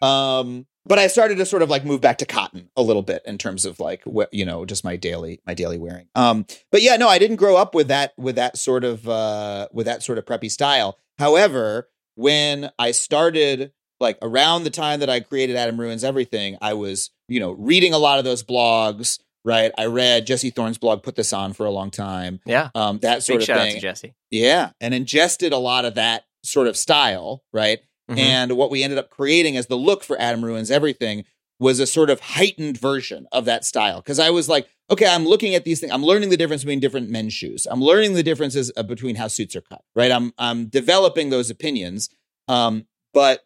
um, but I started to sort of like move back to cotton a little bit in terms of like what you know just my daily my daily wearing. Um, but yeah, no, I didn't grow up with that with that sort of uh, with that sort of preppy style. However, when I started like around the time that I created Adam Ruins Everything, I was you know reading a lot of those blogs. Right, I read Jesse Thorn's blog, put this on for a long time. Yeah. Um, that sort Big of shout out thing. to Jesse. Yeah, and ingested a lot of that sort of style, right? Mhm. And what we ended up creating as the look for Adam Ruins Everything was a sort of heightened version of that style. Because I was like, okay, I'm looking at these things. I'm learning the difference between different men's shoes. I'm learning the differences uh, between how suits are cut, right? I'm I'm developing those opinions. Um, but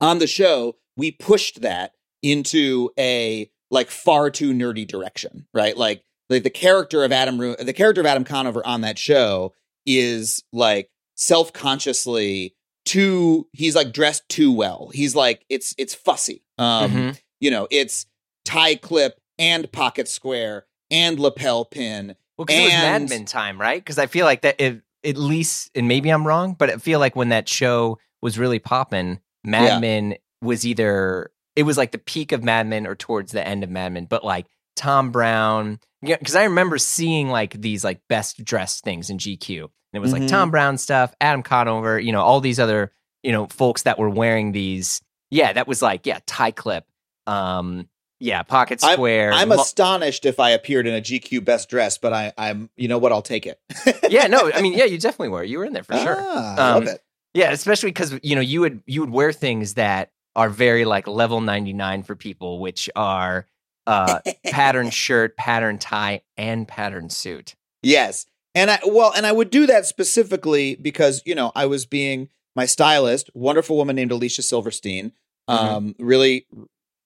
on the show, we pushed that into a like far too nerdy direction, right? Like like the character of Adam Ru- the character of Adam Conover on that show is like self-consciously too he's like dressed too well. He's like it's it's fussy. Um Mhm. you know, it's tie clip and pocket square and lapel pin. Well, because it was Mad Men time, right? Because I feel like that, it, at least, and maybe I'm wrong, but I feel like when that show was really popping, Mad Yeah. Men was either it was like the peak of Mad Men or towards the end of Mad Men, but like Thom Browne, yeah, because I remember seeing like these like best dressed things in GQ, and it was Mhm. like Thom Browne stuff, Adam Conover, you know, all these other you know folks that were wearing these. Yeah, that was like yeah, tie clip, um, yeah, pocket square. I'm mu- astonished if I appeared in a GQ best dress, but I I'm you know what, I'll take it. yeah, no, I mean, yeah, you definitely were. You were in there for sure. Ah, I love Um, it. Yeah, especially because you know you would you would wear things that are very like level ninety nine for people, which are uh pattern shirt, pattern tie, and pattern suit. Yes. And I well, and I would do that specifically because, you know, I was being my stylist, wonderful woman named Alicia Silverstein. Um, really,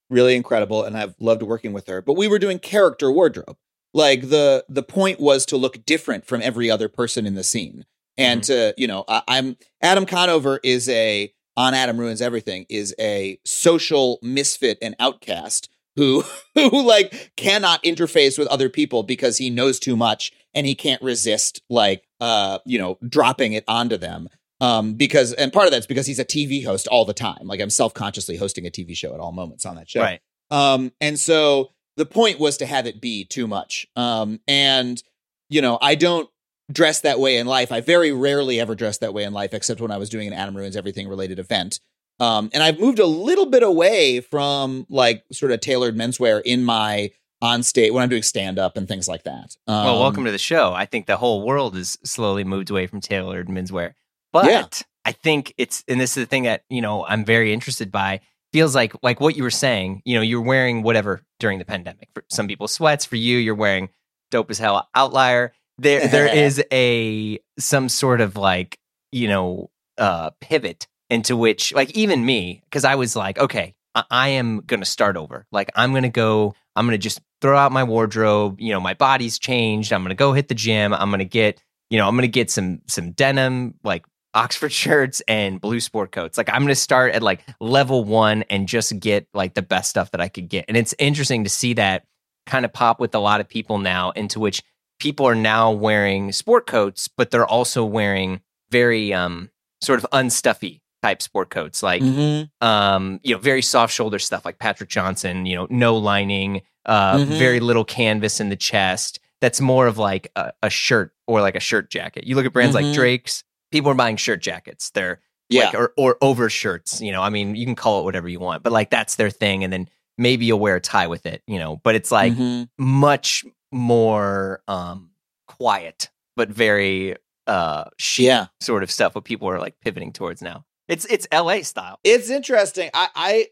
really incredible. And I've loved working with her. But we were doing character wardrobe. Like the the point was to look different from every other person in the scene. And to, you know, I, I'm Adam Conover is a on Adam Ruins Everything is a social misfit and outcast who who like cannot interface with other people because he knows too much and he can't resist like uh you know dropping it onto them. Um because and part of that's because he's a TV host all the time. Like I'm self-consciously hosting a TV show at all moments on that show. Right. um and so the point was to have it be too much. Um and you know I don't dress that way in life I very rarely ever dress that way in life except when I was doing an Adam Ruins Everything related event um, and I've moved a little bit away from like sort of tailored menswear in my on stage when I'm doing stand up and things like that. Um, well, welcome to the show. I think the whole world has slowly moved away from tailored menswear, but Yeah. I think it's and this is the thing that you know I'm very interested by. Feels like like what you were saying. You know, you're wearing whatever during the pandemic. For some people, sweats. For you, you're wearing dope as hell outlier. There, there is a some sort of like you know uh pivot into which like even me because I was like okay I, I am gonna start over. Like I'm gonna go I'm gonna just throw out my wardrobe. You know my body's changed. I'm gonna go hit the gym. I'm gonna get you know I'm gonna get some some denim like Oxford shirts and blue sport coats. Like I'm gonna start at like level one and just get like the best stuff that I could get. And it's interesting to see that kind of pop with a lot of people now into which people are now wearing sport coats but they're also wearing very um sort of unstuffy type sport coats like mhm. um you know very soft shoulder stuff like Patrick Johnson you know no lining uh Mhm. very little canvas in the chest that's more of like a, a shirt or like a shirt jacket you look at brands Mhm. like Drake's people are buying shirt jackets they're yeah, like or or over shirts you know i mean you can call it whatever you want but like that's their thing and then maybe you'll wear a tie with it you know but it's like Mhm. much more um quiet but very uh yeah. sort of stuff what people are like pivoting towards now it's it's la style It's interesting. I, I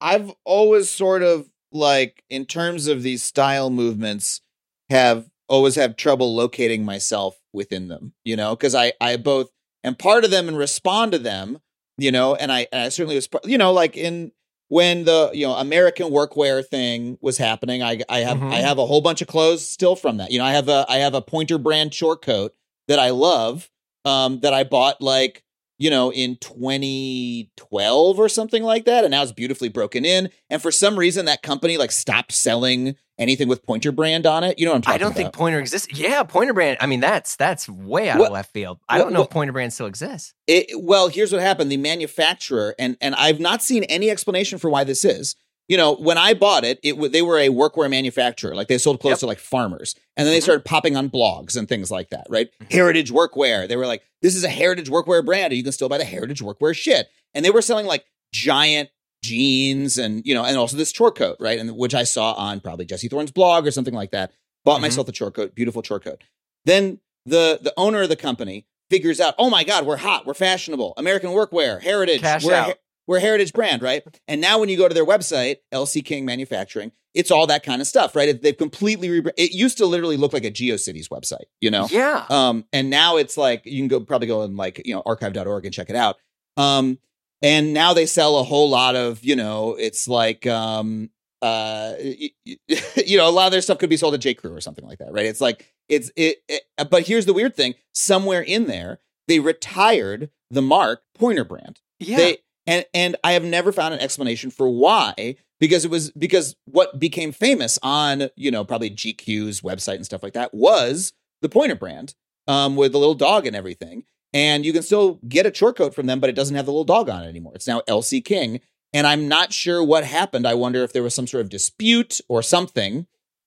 I've always sort of like in terms of these style movements have always have trouble locating myself within them, you know, because I I both am part of them and respond to them, you know, and I and I certainly was you know like in when the you know American workwear thing was happening, I I have Mhm. I have a whole bunch of clothes still from that. You know, I have a I have a Pointer brand short coat that I love um that I bought like you know, in 2012 or something like that. And now it's beautifully broken in. And for some reason, that company like stopped selling anything with Pointer brand on it. You know what I'm talking about? I don't about. think Pointer exists. Yeah, Pointer brand. I mean, that's that's way out What- of left field. I what- don't know what- if Pointer brand still exists. It, well, here's what happened. The manufacturer, and and I've not seen any explanation for why this is. You know, when I bought it, it w- they were a workwear manufacturer. Like they sold clothes Yep. to like farmers, and then they Mhm. started popping on blogs and things like that. Right? Mhm. Heritage workwear. They were like, this is a heritage workwear brand, and you can still buy the heritage workwear shit. And they were selling like giant jeans and you know, and also this chore coat, right? And which I saw on probably Jesse Thorn's blog or something like that. Bought Mhm. myself the chore coat, beautiful chore coat. Then the the owner of the company figures out, oh my god, we're hot, we're fashionable, American workwear, heritage, Cash we're a, out. We're a heritage brand, right? And now when you go to their website, LC King Manufacturing, it's all that kind of stuff, right? It, they've completely re- it used to literally look like a GeoCities website, you know. Yeah. Um, and now it's like you can go probably go and like you know archive.org and check it out. Um, and now they sell a whole lot of you know it's like um uh y- y- you know a lot of their stuff could be sold at J Crew or something like that, right? It's like it's it, it. But here's the weird thing: somewhere in there they retired the mark Pointer brand. yeah. They and and I have never found an explanation for why because it was because what became famous on you know probably GQ's website and stuff like that was the Pointer brand um, with the little dog and everything. And you can still get a chore coat from them, but it doesn't have the little dog on it anymore. It's now LC King. And I'm not sure what happened. I wonder if there was some sort of dispute or something.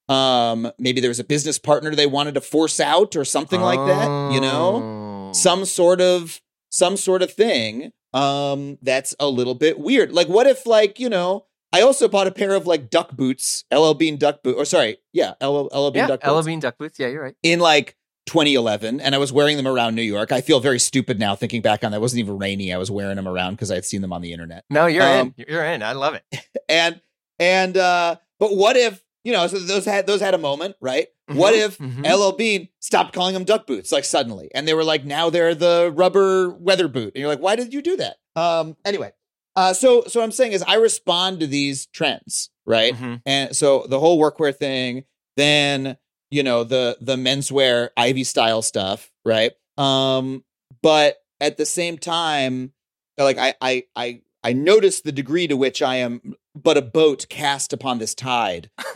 Um, maybe there was a business partner they wanted to force out or something like that, you know? Oh. some sort of some sort of thing um that's a little bit weird like what if like you know i also bought a pair of like duck boots ll bean duck boot or sorry yeah ll, LL Bean yeah, duck boots Bean Duck Boots. Yeah, you're right. in like 2011 and i was wearing them around new york i feel very stupid now thinking back on that it wasn't even rainy i was wearing them around because i had seen them on the internet No, you're Um, in. You're in. I love it. and and uh but what if you know so those had those had a moment right what Mhm, if mhm. LL Bean stopped calling them duck boots like suddenly? And they were like now they're the rubber weather boot. And you're like why did you do that? Um anyway uh so so what i'm saying is i respond to these trends right? Mhm. and so the whole workwear thing then you know the the menswear ivy style stuff right? Um but at the same time like i i i i notice the degree to which i am but a boat cast upon this tide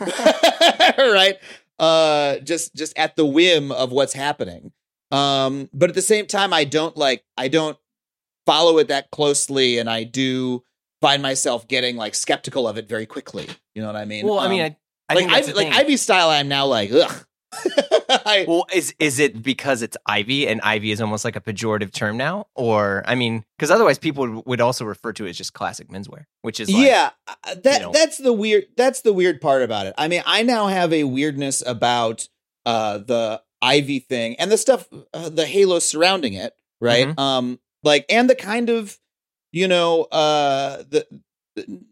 right uh just just at the whim of what's happening. Um but at the same time i don't like i don't follow it that closely and i do find myself getting like skeptical of it very quickly. You know what i mean? Well, I mean, Um, I, I like Ivy, like ivy style i'm now like ugh I, Well, is is it because it's Ivy and Ivy is almost like a pejorative term now, or I mean, because otherwise people would, would also refer to it as just classic menswear, which is like, yeah uh, that know. that's the weird that's the weird part about it i mean i now have a weirdness about uh the ivy thing and the stuff uh, the halo surrounding it right Mhm. um like and the kind of you know uh the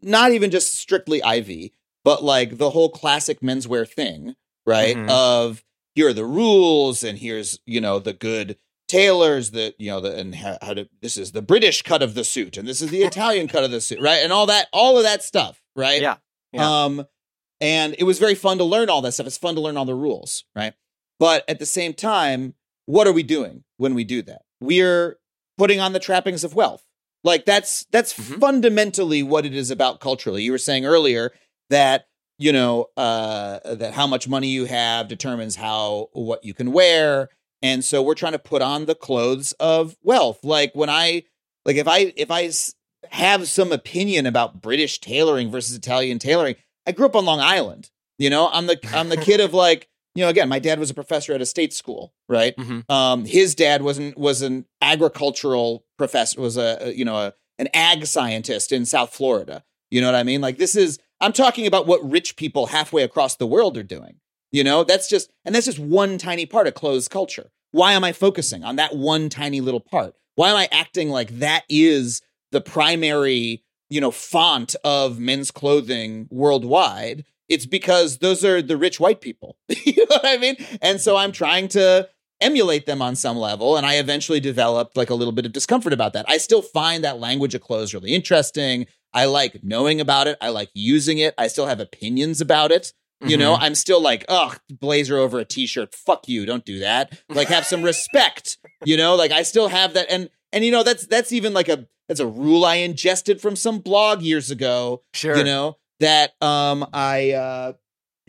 not even just strictly ivy but like the whole classic menswear thing right Mhm. of here are the rules and here's you know the good tailors that you know the and how, how to this is the british cut of the suit and this is the italian cut of the suit right and all that all of that stuff right Yeah, yeah. um and it was very fun to learn all that stuff it's fun to learn all the rules right but at the same time what are we doing when we do that we're putting on the trappings of wealth like that's that's Mhm. fundamentally what it is about culturally you were saying earlier that you know uh that how much money you have determines how what you can wear. And so we're trying to put on the clothes of wealth. Like when i like if i if i have some opinion about british tailoring versus italian tailoring i grew up on long island you know? I'm the i'm the kid of like you know again my dad was a professor at a state school right? Mhm. um his dad wasn't was an agricultural professor was a a, you know a, an ag scientist in south florida you know what i mean? Like this is i'm talking about what rich people halfway across the world are doing you know? That's just and that's just one tiny part of clothes culture. Why am i focusing on that one tiny little part? Why am i acting like that is the primary you know font of men's clothing worldwide? It's because those are the rich white people you know what i mean? And so i'm trying to emulate them on some level and i eventually developed like a little bit of discomfort about that. I still find that language of clothes really interesting i like knowing about it i like using it i still have opinions about it you know Mhm. i'm still like ugh blazer over a t-shirt fuck you don't do that like have some respect you know like i still have that and and you know that's that's even like a that's a rule i ingested from some blog years ago sure. you know that um i uh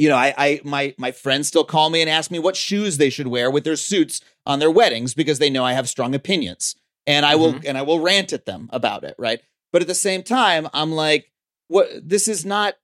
you know, I, I my my friends still call me and ask me what shoes they should wear with their suits on their weddings because they know I have strong opinions. And I will Mhm. and I will rant at them about it, right? But at the same time, I'm like, what this is not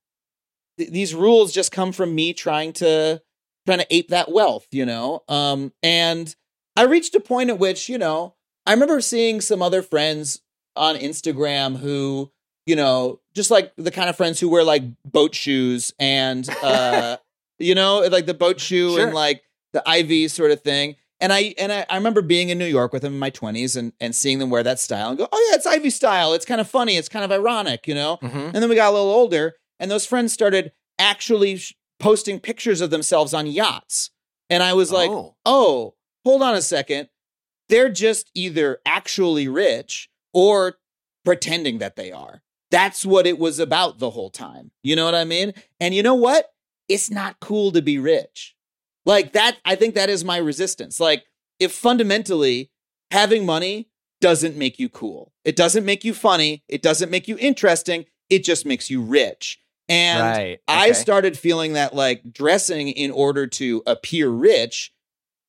th- these rules just come from me trying to trying to ape that wealth, you know? Um and I reached a point at which, you know, I remember seeing some other friends on Instagram who, you know, just like the kind of friends who wear like boat shoes and uh you know, like the boat shoe Sure. and like the Ivy sort of thing. And I and I, I remember being in New York with them in my twenties and and seeing them wear that style and go, oh yeah, it's Ivy style. It's kind of funny. It's kind of ironic, you know. Mhm. And then we got a little older, and those friends started actually sh- posting pictures of themselves on yachts. And I was like, Oh. oh, hold on a second. They're just either actually rich or pretending that they are. That's what it was about the whole time. You know what I mean? And you know what? It's not cool to be rich. Like that, I think that is my resistance. Like, if fundamentally having money doesn't make you cool, it doesn't make you funny, it doesn't make you interesting, it just makes you rich. And right. I started feeling that like dressing in order to appear rich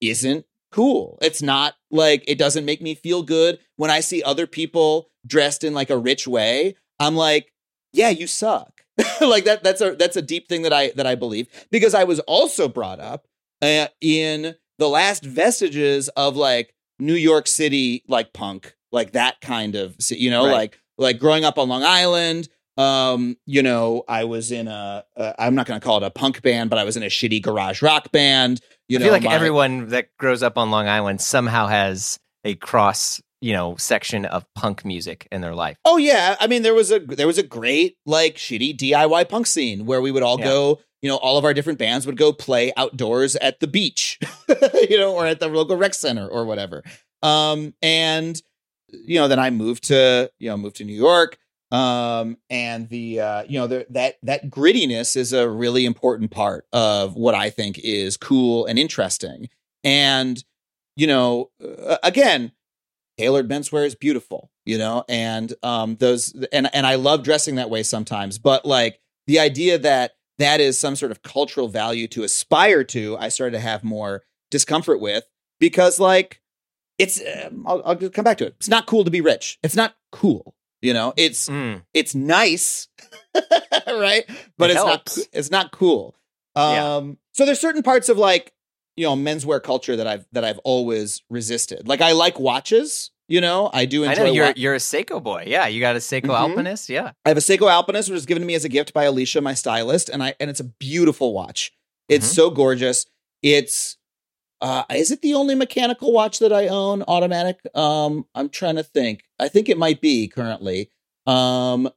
isn't cool. It's not like it doesn't make me feel good when I see other people dressed in like a rich way. I'm like, yeah, you suck. like that that's a that's a deep thing that I that I believe because I was also brought up uh, in the last vestiges of like New York City like punk, like that kind of you know, Right. like like growing up on Long Island, um, you know, I was in a, I'm not going to call it a punk band, but I was in a shitty garage rock band. You know, I know, feel like my- everyone that grows up on Long Island somehow has a cross, you know, section of punk music in their life. Oh yeah, I mean there was a there was a great like shitty DIY punk scene where we would all Yeah. go, you know, all of our different bands would go play outdoors at the beach, you know, or at the local rec center or whatever. Um and you know, then I moved to, you know, moved to New York. Um and the uh you know, the, that that grittiness is a really important part of what I think is cool and interesting. And you know, uh, again, tailored menswear is beautiful, you know, and um those and and I love dressing that way sometimes, but like the idea that that is some sort of cultural value to aspire to, I started to have more discomfort with because like it's um, I'll, I'll come back to it. It's not cool to be rich. It's not cool, you know. It's Mm. it's nice, right? But It it's helps. not it's not cool. Um Yeah. so there's certain parts of like, you know, menswear culture that I've that I've always resisted. Like I like watches, you know, I do enjoy. I know you're wa- you're a Seiko boy. Yeah, you got a Seiko Mhm. Alpinist. Yeah. I have a Seiko Alpinist, which was given to me as a gift by Alicia, my stylist, and I and it's a beautiful watch. It's Mhm. so gorgeous. It's uh is it the only mechanical watch that I own automatic? Um I'm trying to think. I think it might be currently. Um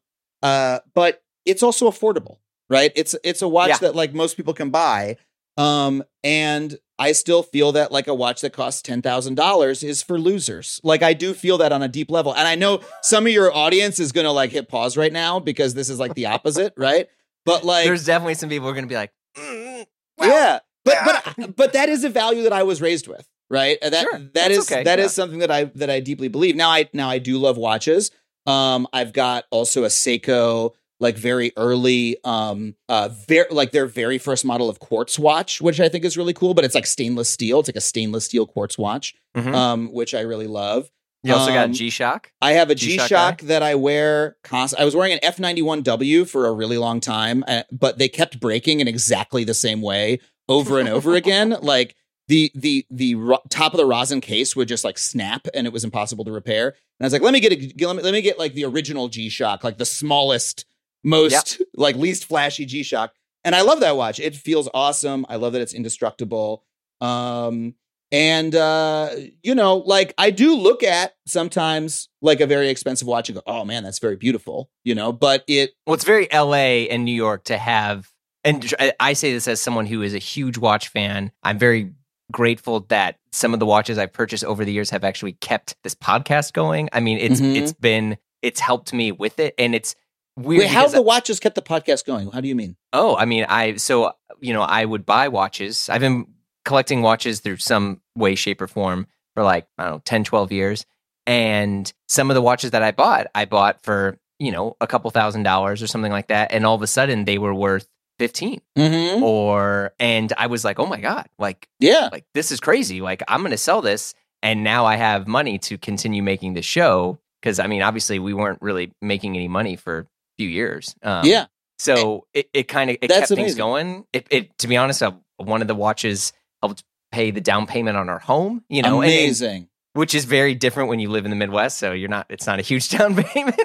uh but it's also affordable, right? It's it's a watch Yeah. that like most people can buy. Um and I still feel that like a watch that costs $10,000 is for losers. Like I do feel that on a deep level. And I know some of your audience is going to like hit pause right now because this is like the opposite, right? But like There's definitely some people who are going to be like, mm, well, yeah. But yeah. but but that is a value that I was raised with, right? That Sure, that that's is okay, that is yeah. something that I that I deeply believe. Now I now I do love watches. Um I've got also a Seiko like very early um uh very like their very first model of quartz watch which i think is really cool but it's like stainless steel it's like a stainless steel quartz watch Mhm. um which i really love you also um, got G Shock. I have a G-Shock G-Shock that I wear const- I was wearing an F91W for a really long time, uh, but they kept breaking in exactly the same way over and over again. Like the the the ro- top of the resin case would just like snap and it was impossible to repair. And I was like, let me get a let me, let me get like the original G-Shock, like the smallest, most like least flashy G-Shock. And I love that watch. It feels awesome. I love that it's indestructible. Um and uh, you know, like I do look at sometimes like a very expensive watch and go, "Oh man, that's very beautiful," you know. But it, Well, it's very LA and New York to have, and I- say this as someone who is a huge watch fan. I'm very grateful that some of the watches I've purchased over the years have actually kept this podcast going. I mean, it's Mhm. it's been it's helped me with it, and it's weird. wait, how have the watches kept the podcast going? How do you mean? Oh, I mean, I so you know, I would buy watches. I've been collecting watches through some way, shape, or form for like, I don't know, 10, 12 years. And some of the watches that I bought, I bought for, you know, a couple thousand dollars or something like that. And all of a sudden they were worth 15 Mhm. or and I was like, "Oh my god, like Yeah. like this is crazy. Like I'm going to sell this and now I have money to continue making the show because I mean, obviously we weren't really making any money for few years. Um, yeah. So it, it kind of it That's kept things going. It, it to be honest, uh, one of the watches helped pay the down payment on our home. You know, and- and- Amazing. which is very different when you live in the Midwest. So you're not, it's not a huge down payment,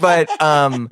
but, um,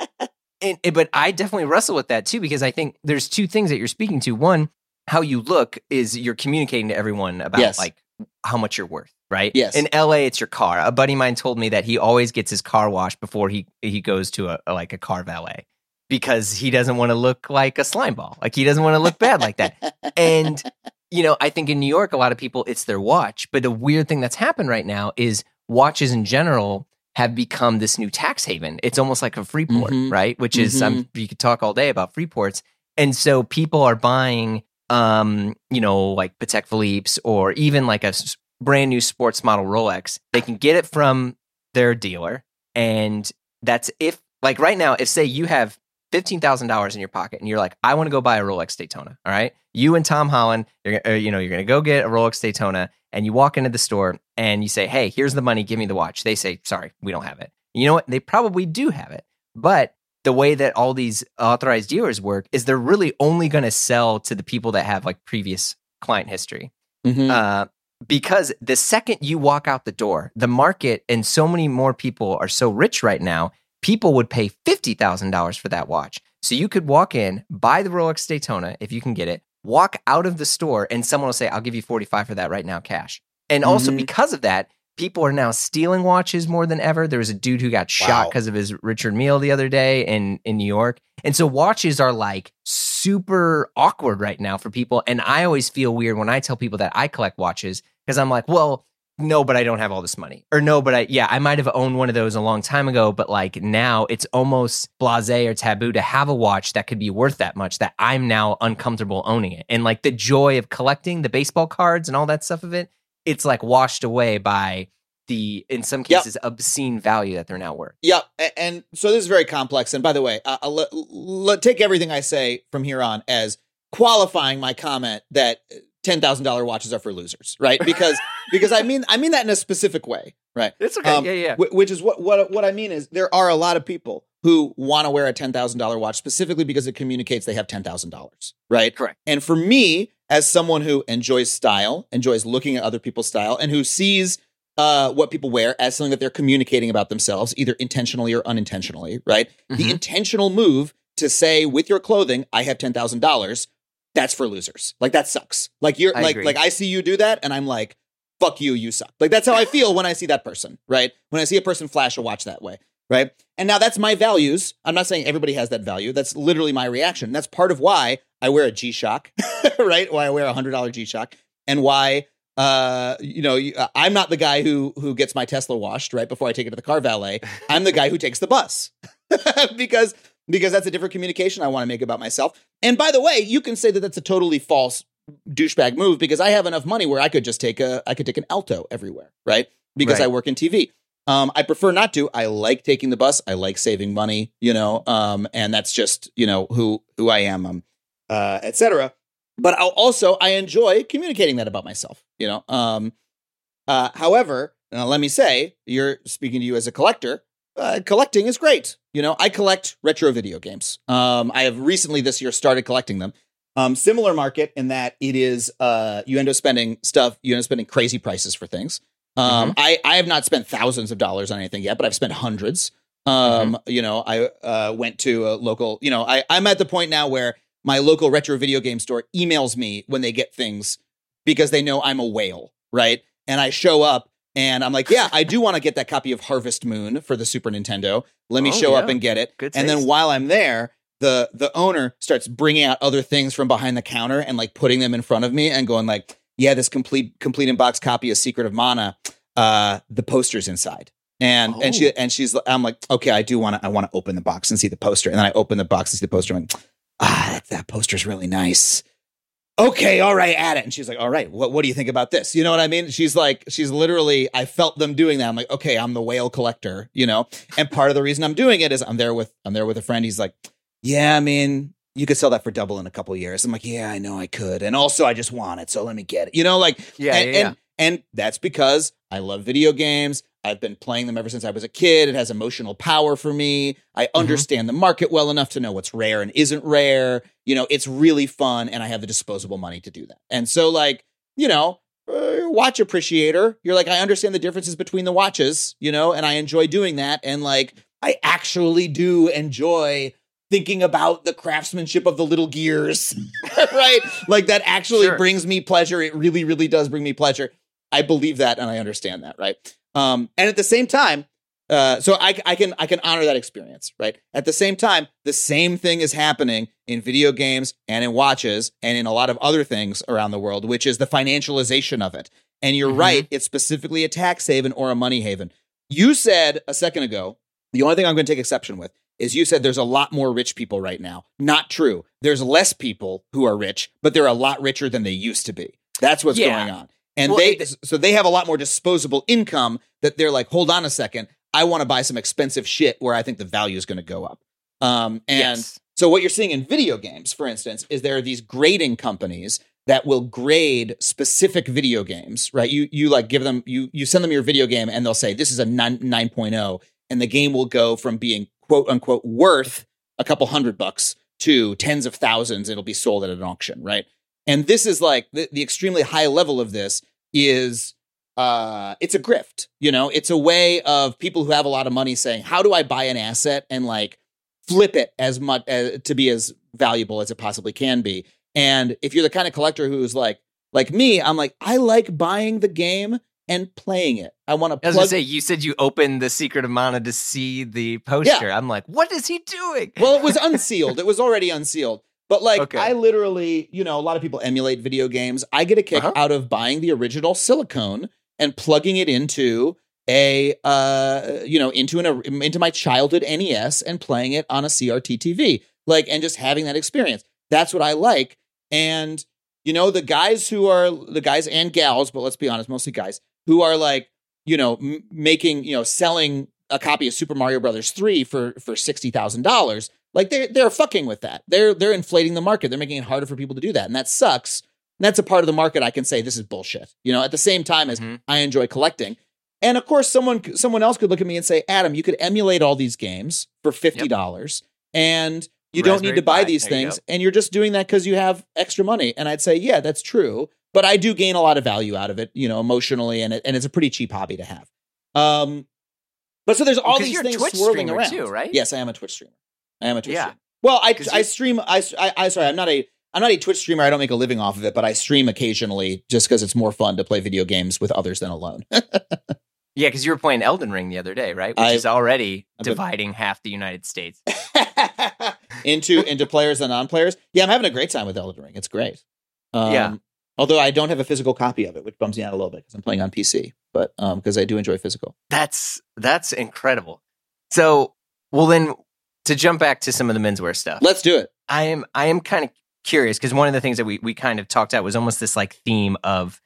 and- but I definitely wrestle with that too, because I think there's two things that you're speaking to. One, how you look is you're communicating to everyone about Yes. like how much you're worth, right? Yes. In LA, it's your car. A buddy of mine told me that he always gets his car washed before he, he goes to a, like a car valet because he doesn't want to look like a slime ball. Like he doesn't want to look bad like that. And you know, I think in New York, a lot of people it's their watch. But the weird thing that's happened right now is watches in general have become this new tax haven. It's almost like a Freeport, Mhm. right? Which is um, you could talk all day about Freeports, and so people are buying, um, you know, like Patek Philippe's or even like a brand new sports model Rolex. They can get it from their dealer, and that's if like right now, if say you have fifteen thousand dollars in your pocket and you're like, I want to go buy a Rolex Daytona. All right, you and Tom Holland, you're gonna- or, you know, you're gonna go get a Rolex Daytona, and you walk into the store and you say, Hey, here's the money, give me the watch. They say, Sorry, we don't have it. You know what? They probably do have it, but the way that all these authorized dealers work is they're really only going to sell to the people that have like previous client history Mhm. uh, because the second you walk out the door, the market and so many more people are so rich right now, people would pay $50,000 for that watch. So you could walk in, buy the Rolex Daytona if you can get it, walk out of the store, and someone will say, I'll give you 45 for that right now, cash. And also Mhm. because of that, people are now stealing watches more than ever. There was a dude who got shot because of his Richard Mille the other day in, in New York. And so watches are like super awkward right now for people. And I always feel weird when I tell people that I collect watches because I'm like, well, no, but I don't have all this money. Or no, but I, yeah, I might have owned one of those a long time ago, but like now it's almost blase or taboo to have a watch that could be worth that much that I'm now uncomfortable owning it. And like the joy of collecting the baseball cards and all that stuff of it, it's like washed away by the, in some Yep. cases, obscene value that they're now worth. Yeah, a- and so this is very complex. And by the way, uh, I'll let, let- take everything I say from here on as qualifying my comment that ten thousand dollar watches are for losers, right? Because because I mean I mean that in a specific way, right? It's okay. Um, yeah, yeah. Which is what what what I mean is there are a lot of people who want to wear a ten thousand dollar watch specifically because it communicates they have ten thousand dollars, right? Correct. And for me, as someone who enjoys style, enjoys looking at other people's style, and who sees uh, what people wear as something that they're communicating about themselves, either intentionally or unintentionally, right? The Mhm. intentional move to say with your clothing, I have ten thousand dollars, that's for losers. Like that sucks. Like you're I like agree. like I see you do that, and I'm like, fuck you, you suck. Like that's how I feel when I see that person, right? When I see a person flash a watch that way, right? And now that's my values. I'm not saying everybody has that value. That's literally my reaction. That's part of why I wear a G Shock, right? Why I wear a hundred dollar G Shock, and why uh you know uh, i'm not the guy who who gets my tesla washed right before i take it to the car valet i'm the guy who takes the bus because because that's a different communication i want to make about myself and by the way you can say that that's a totally false douchebag move because i have enough money where i could just take a i could take an alto everywhere right because Right. i work in tv um, I prefer not to. I like taking the bus. I like saving money, you know, um, and that's just you know who who I am, um, uh, etc. But I'll also I enjoy communicating that about myself, you know. Um, uh, however, let me say, you're speaking to you as a collector. Uh, collecting is great. You know, I collect retro video games. Um, I have recently this year started collecting them. Um, similar market in that it is uh, you end up spending stuff. You end up spending crazy prices for things. Um, I I have not spent thousands of dollars on anything yet, but I've spent hundreds. Um, you know, I uh, went to a local. You know, I I'm at the point now where my local retro video game store emails me when they get things because they know I'm a whale, right? And I show up and I'm like, yeah, I do want to get that copy of Harvest Moon for the Super Nintendo. Let me Oh, show up and get it. And then while I'm there, the the owner starts bringing out other things from behind the counter and like putting them in front of me and going like, yeah, this complete complete in box copy of Secret of Mana, uh, the poster's inside. And and she Oh. and she's I'm like, okay, I do want to I want to open the box and see the poster. And then I open the box and see the poster. I'm like, ah, that, that poster's really nice. Okay, all right, add it. And she's like, all right, what what do you think about this? You know what I mean? She's like, she's literally, I felt them doing that. I'm like, okay, I'm the whale collector, you know? And part of the reason I'm doing it is I'm there with I'm there with a friend. He's like, yeah, I mean, you could sell that for double in a couple years. I'm like, yeah, I know I could. And also I just want it. So let me get it. You know, like, Yeah, and, yeah, and, and that's because I love video games. I've been playing them ever since I was a kid. It has emotional power for me. I Mm-hmm. understand the market well enough to know what's rare and isn't rare. You know, it's really fun and I have the disposable money to do that. And so, like, you know, uh, watch appreciator. You're like, I understand the differences between the watches, you know, and I enjoy doing that. And like, I actually do enjoy thinking about the craftsmanship of the little gears, right? Like, that actually Sure. brings me pleasure. It really, really does bring me pleasure. I believe that and I understand that, right? Um, and at the same time, uh, so I, I can I can honor that experience, right? At the same time, the same thing is happening in video games and in watches and in a lot of other things around the world, which is the financialization of it. And you're Mhm. right, it's specifically a tax haven or a money haven. You said a second ago, the only thing I'm going to take exception with is you said there's a lot more rich people right now. Not true. There's less people who are rich, but they're a lot richer than they used to be. That's what's Yeah. going on. And Well, they it- so they have a lot more disposable income that they're like, hold on a second, I want to buy some expensive shit where I think the value is going to go up. Um, and yes. so what you're seeing in video games, for instance, is there are these grading companies that will grade specific video games, right? You you like give them you you send them your video game and they'll say this is a 9 9.0 and the game will go from being quote unquote worth a couple hundred bucks to tens of thousands it'll be sold at an auction, right? And this is like the, the extremely high level of this is uh it's a grift you know? It's a way of people who have a lot of money saying how do i buy an asset and like flip it as much as, to be as valuable as it possibly can be? And if you're the kind of collector who's like like me i'm like i like buying the game and playing it i want to I was plug gonna say you said you opened the Secret of Mana to see the poster. I'm like, what is he doing? well it was unsealed it was already unsealed but like Okay. i literally you know a lot of people emulate video games i get a kick Uh-huh. out of buying the original silicone and plugging it into a uh you know into an into my childhood NES and playing it on a CRT TV like and just having that experience that's what I like and you know the guys who are the guys and gals but let's be honest mostly guys who are like you know m- making you know selling a copy of Super Mario Brothers 3 for for $60,000 like they they're fucking with that. They're they're inflating the market. They're making it harder for people to do that and that sucks. And that's a part of the market I can say this is bullshit you know at the same time as Mhm. I enjoy collecting. And of course someone someone else could look at me and say Adam you could emulate all these games for $50 and you don't need to buy these you things go. and you're just doing that because you have extra money. And I'd say yeah that's true but I do gain a lot of value out of it you know emotionally and it, and it's a pretty cheap hobby to have um but so there's all Because these things Twitch swirling around too, right? yes I am a Twitch streamer I am a Twitch Yeah. streamer well I I stream I, I I sorry I'm not a I'm not a Twitch streamer I don't make a living off of it but I stream occasionally just because it's more fun to play video games with others than alone Yeah, because you were playing Elden Ring the other day, right? Which I- is already been- dividing half the United States. into into players and non-players. Yeah, I'm having a great time with Elden Ring. It's great. Um, Yeah. Although I don't have a physical copy of it, which bums me out a little bit because I'm playing on PC. But um, because I do enjoy physical. That's that's incredible. So, well, then to jump back to some of the menswear stuff, Let's do it. I am I am kind of curious because one of the things that we we kind of talked about was almost this like theme of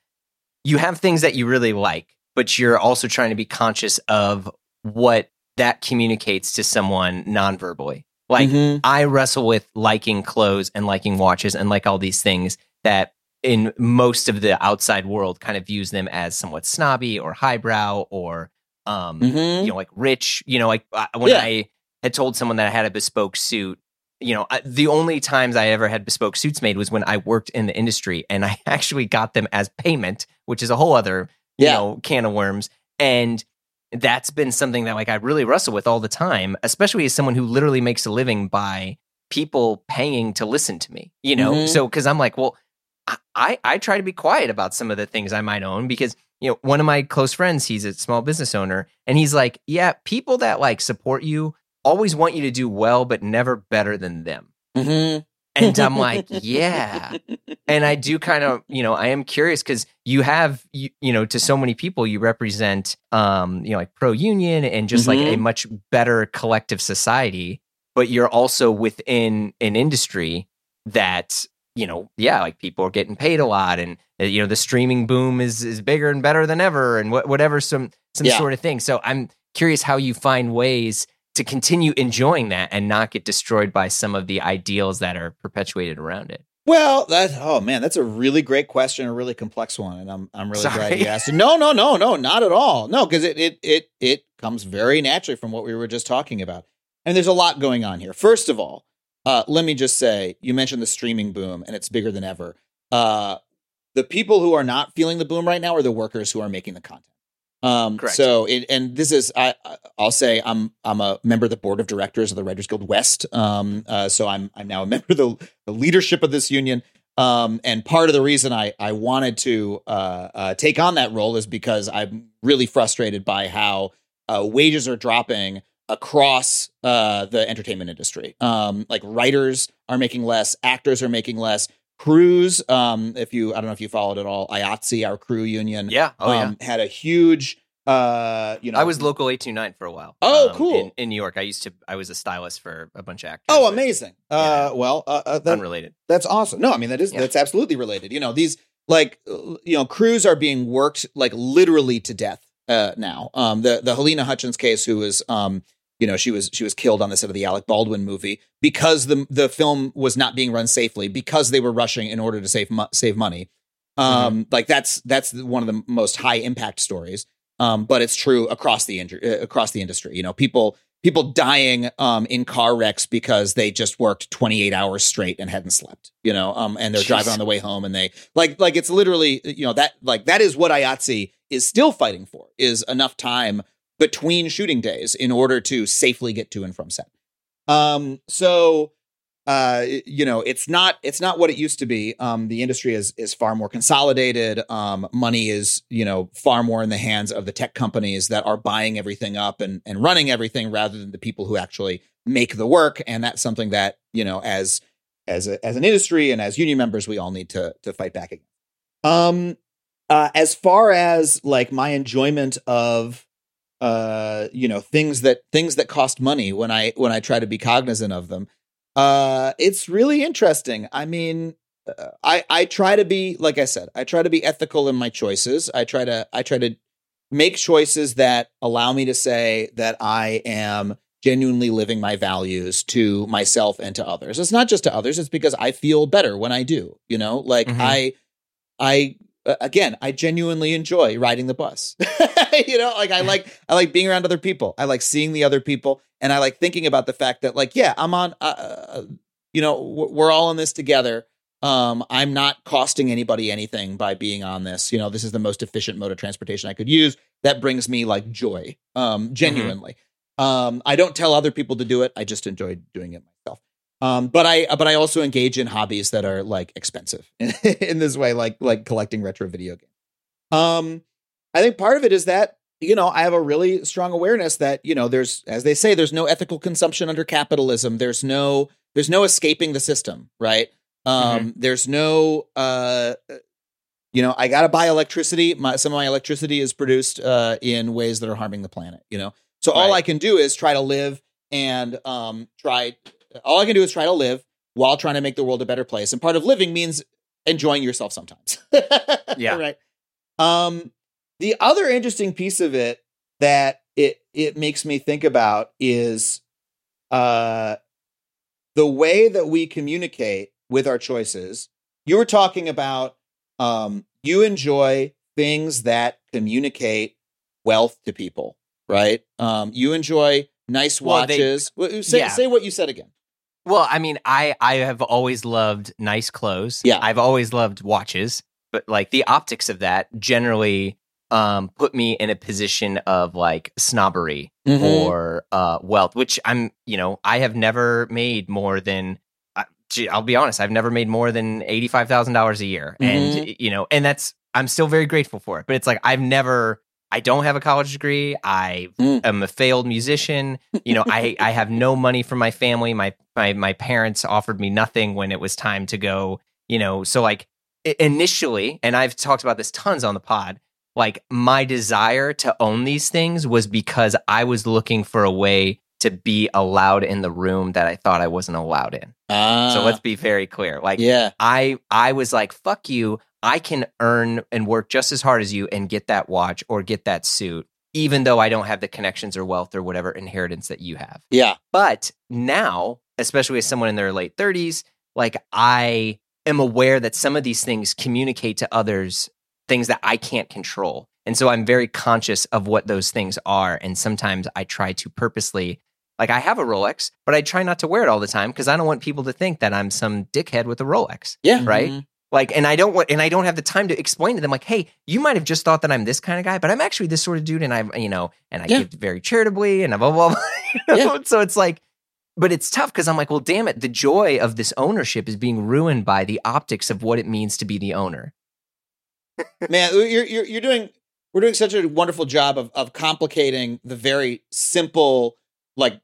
you have things that you really like, but you're also trying to be conscious of what that communicates to someone non-verbally. Like Mhm. I wrestle with liking clothes and liking watches and like all these things that in most of the outside world kind of views them as somewhat snobby or highbrow or um Mhm. you know like rich you know like uh, when Yeah. i had told someone that i had a bespoke suit you know I, the only times i ever had bespoke suits made was when i worked in the industry and i actually got them as payment which is a whole other you Yeah. know can of worms and that's been something that like i really wrestle with all the time especially as someone who literally makes a living by people paying to listen to me you know Mhm. so because i'm like well I- I, try to be quiet about some of the things I might own because you know one of my close friends he's a small business owner and he's like yeah people that like support you always want you to do well but never better than them Mhm. and I'm like yeah and I do kind of you know I am curious because you have you, you know to so many people you represent um you know like pro union and just like a Mhm. much better collective society but you're also within an industry that you know yeah like people are getting paid a lot and uh, you know the streaming boom is is bigger and better than ever and wh- whatever some some Yeah. sort of thing so i'm curious how you find ways to continue enjoying that and not get destroyed by some of the ideals that are perpetuated around it. Well, that oh man, that's a really great question, a really complex one, and I'm I'm really Sorry. glad you asked. No, no, no, no, not at all. No, because it it it it comes very naturally from what we were just talking about, and there's a lot going on here. First of all, uh, let me just say, you mentioned the streaming boom, and it's bigger than ever. Uh, the people who are not feeling the boom right now are the workers who are making the content. Um, Correct. So, it, and this is, I, I'll say, I'm, I'm a member of the board of directors of the Writers Guild West. Um, uh, so I'm, I'm now a member of the, the leadership of this union. Um, and part of the reason I, I wanted to uh, uh, take on that role is because I'm really frustrated by how uh, wages are dropping across uh, the entertainment industry. Um, like writers are making less, actors are making less. Crews, um, if you, I don't know if you followed at all, IATSE, our crew union, Yeah. Oh um, had a huge, uh, you know, I was local 829 for a while. Oh, um, cool. In, in New York. I used to, I was a stylist for a bunch of actors. Oh, but amazing! Uh, well, uh, uh, that, Unrelated. that's awesome. No, I mean that is Yeah. that's absolutely related. You know, these like you know crews are being worked like literally to death uh, now. Um, the the Halyna Hutchins case, who was um, you know, she was she was killed on the set of the Alec Baldwin movie because the the film was not being run safely because they were rushing in order to save mo- save money. Um, like that's that's one of the most high impact stories. Um, but it's true across the inju- uh, across the industry. You know, people people dying um, in car wrecks because they just worked 28 hours straight and hadn't slept. You know, um, and they're Jeez. driving on the way home and they like like it's literally you know that like that is what IATSE is still fighting for is enough time between shooting days in order to safely get to and from set. Um, so uh you know it's not it's not what it used to be. Um the industry is is far more consolidated. Um money is you know far more in the hands of the tech companies that are buying everything up and and running everything rather than the people who actually make the work. And that's something that you know as as a, as an industry and as union members we all need to to fight back against. Um uh as far as like my enjoyment of uh you know things that things that cost money when i when i try to be cognizant of them uh it's really interesting. I mean uh, i i try to be like i said i try to be ethical in my choices. I try to i try to make choices that allow me to say that i am genuinely living my values to myself and to others. It's not just to others it's because i feel better when i do you know? Like Mhm. i i again i genuinely enjoy riding the bus. You know like i like i like being around other people. I like seeing the other people and i like thinking about the fact that like yeah i'm on uh, uh, you know we're all in this together. Um i'm not costing anybody anything by being on this. You know this is the most efficient mode of transportation i could use. That brings me like joy um genuinely. Um i don't tell other people to do it. I just enjoy doing it myself um, but I but I also engage in hobbies that are like expensive in this way, like like collecting retro video games. Um, I think part of it is that you know I have a really strong awareness that you know there's as they say there's no ethical consumption under capitalism. There's no there's no escaping the system, right? Um, There's no uh, you know I got to buy electricity. My, some of my electricity is produced uh, in ways that are harming the planet. You know, so all Right. I can do is try to live and um, try. All I can do is try to live while trying to make the world a better place. And part of living means enjoying yourself sometimes. Yeah. Right. Um, the other interesting piece of it that it it makes me think about is uh the way that we communicate with our choices. You were talking about um you enjoy things that communicate wealth to people, right? Um you enjoy nice Well, they- watches. Well, say yeah. say what you said again. Well, I mean, I I have always loved nice clothes. Yeah. I've always loved watches, but like the optics of that generally um put me in a position of like snobbery Mm-hmm. or uh wealth, which I'm, you know, I have never made more than uh, gee, I'll be honest, I've never made more than $85,000 a year. And you know, and that's I'm still very grateful for it, but it's like I've never I don't have a college degree. I Mm. am a failed musician. You know, I I have no money from my family. My my my parents offered me nothing when it was time to go. You know, so like initially, and I've talked about this tons on the pod. Like my desire to own these things was because I was looking for a way to be allowed in the room that I thought I wasn't allowed in. Ah, So let's be very clear. Like yeah. I I was like, fuck you. I can earn and work just as hard as you and get that watch or get that suit even though I don't have the connections or wealth or whatever inheritance that you have. Yeah. But now, especially as someone in their late 30s, like I am aware that some of these things communicate to others things that I can't control. And so I'm very conscious of what those things are. And sometimes I try to purposely, like I have a Rolex, but I try not to wear it all the time because I don't want people to think that I'm some dickhead with a Rolex. Yeah. Right. Mhm. Like, and I don't want, and I don't have the time to explain to them, like, hey, you might have just thought that I'm this kind of guy, but I'm actually this sort of dude. And I've, you know, and I Yeah. give very charitably and blah, blah, blah. you know? So it's like, but it's tough because I'm like, well, damn it. The joy of this ownership is being ruined by the optics of what it means to be the owner. Man, you're, you're, you're doing, we're doing such a wonderful job of, of complicating the very simple, like,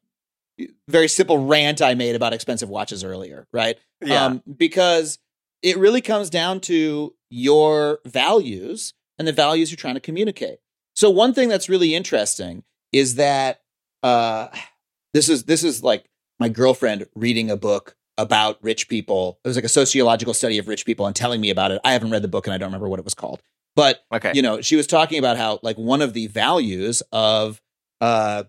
very simple rant I made about expensive watches earlier, right? Um, because it really comes down to your values and the values you're trying to communicate. So one thing that's really interesting is that uh, this is this is like my girlfriend reading a book about rich people. It was like a sociological study of rich people and telling me about it. I haven't read the book and I don't remember what it was called. But okay. you know, she was talking about how like one of the values of uh,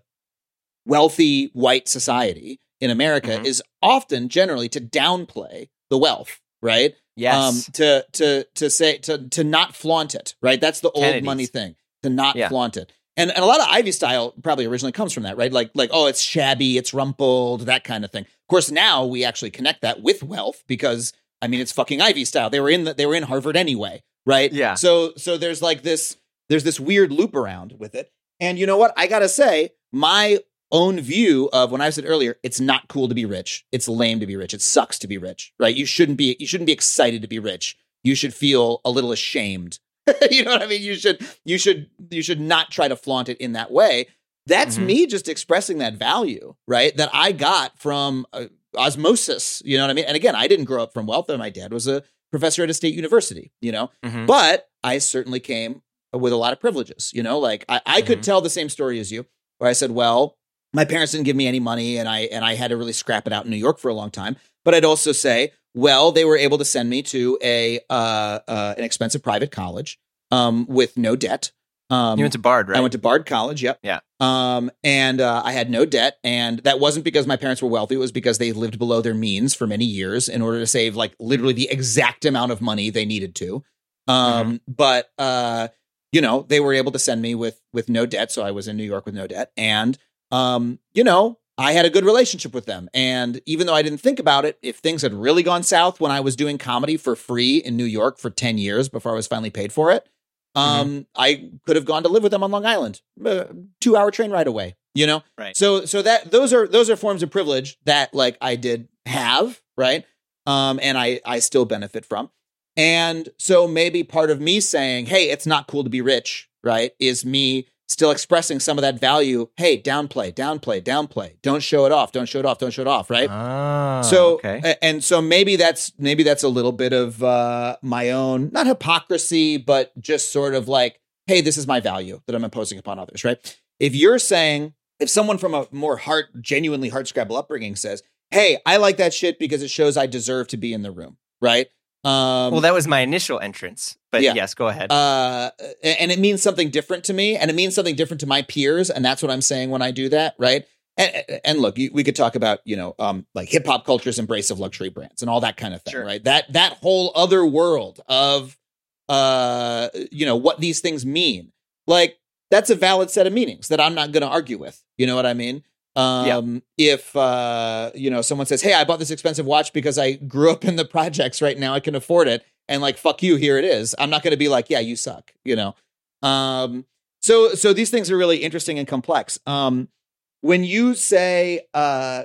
wealthy white society in America Mhm. is often generally to downplay the wealth, right? Yes. Um, to to to say to to not flaunt it, right? That's the old Kennedys. money thing to not Yeah. flaunt it. And and a lot of Ivy style probably originally comes from that, right? Like like oh, it's shabby, it's rumpled, that kind of thing. Of course, now we actually connect that with wealth because I mean it's fucking Ivy style. They were in the, they were in Harvard anyway, right? Yeah. So so there's like this there's this weird loop around with it. And you know what? I gotta say, my own view of when I said earlier, it's not cool to be rich. It's lame to be rich. It sucks to be rich, right? You shouldn't be you shouldn't be excited to be rich. You should feel a little ashamed. you know what I mean? You should you should you should not try to flaunt it in that way. That's Mhm. me just expressing that value, right? That I got from uh, osmosis. You know what I mean? And again, I didn't grow up from wealth. And my dad was a professor at a state university. You know, Mhm. but I certainly came with a lot of privileges. You know, like I, I could Mhm. tell the same story as you, where I said, well, my parents didn't give me any money and I and I had to really scrap it out in New York for a long time. But I'd also say, well, they were able to send me to a uh, uh, an expensive private college um, with no debt. Um, you went to Bard, right? I went to Bard College. Yep. Yeah. Um, and uh, I had no debt, and that wasn't because my parents were wealthy. It was because they lived below their means for many years in order to save like literally the exact amount of money they needed to. Um, but uh, you know, they were able to send me with with no debt, so I was in New York with no debt, and um, you know, I had a good relationship with them. And even though I didn't think about it, if things had really gone south when I was doing comedy for free in New York for 10 years before I was finally paid for it, um, I could have gone to live with them on Long Island, uh, two hour train ride away, you know? Right. So, so that those are, those are forms of privilege that like I did have, right? Um, and I, I still benefit from. And so maybe part of me saying, Hey, it's not cool to be rich, right? Is me still expressing some of that value. Hey, downplay, downplay, downplay. Don't show it off. Don't show it off. Don't show it off. Right. Ah, so, okay. and so maybe that's, maybe that's a little bit of, uh, my own, not hypocrisy, but just sort of like, Hey, this is my value that I'm imposing upon others. Right. If you're saying, if someone from a more heart, genuinely heart scrabble upbringing says, Hey, I like that shit because it shows I deserve to be in the room. Right. Um, well, that was my initial entrance, but Yeah. yes, go ahead. uh, and it means something different to me, and it means something different to my peers, and that's what I'm saying when I do that, right? And, and look, you, we could talk about you know, um, like hip hop culture's embrace of luxury brands and all that kind of thing, Sure. right? That that whole other world of, uh, you know, what these things mean. Like that's a valid set of meanings that I'm not going to argue with. You know what I mean? Um, if uh, you know, someone says, "Hey, I bought this expensive watch because I grew up in the projects. Right now, I can afford it." and like fuck you here it is. I'm not going to be like yeah you suck you know? Um so so these things are really interesting and complex. Um when you say uh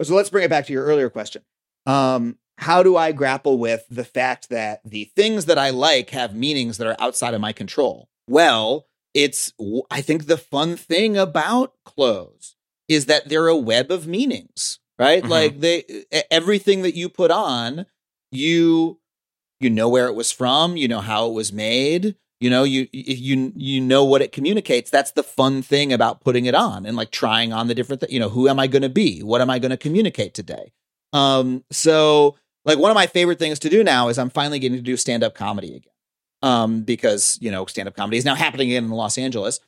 so let's bring it back to your earlier question. Um how do i grapple with the fact that the things that i like have meanings that are outside of my control? Well it's i think the fun thing about clothes is that they're a web of meanings right? Mhm. like they everything that you put on you you know where it was from you know how it was made you know you you you know what it communicates. That's the fun thing about putting it on and like trying on the different th- you know who am i going to be? What am i going to communicate today? Um so like one of my favorite things to do now is i'm finally getting to do stand up comedy again um because you know stand up comedy is now happening again in los angeles.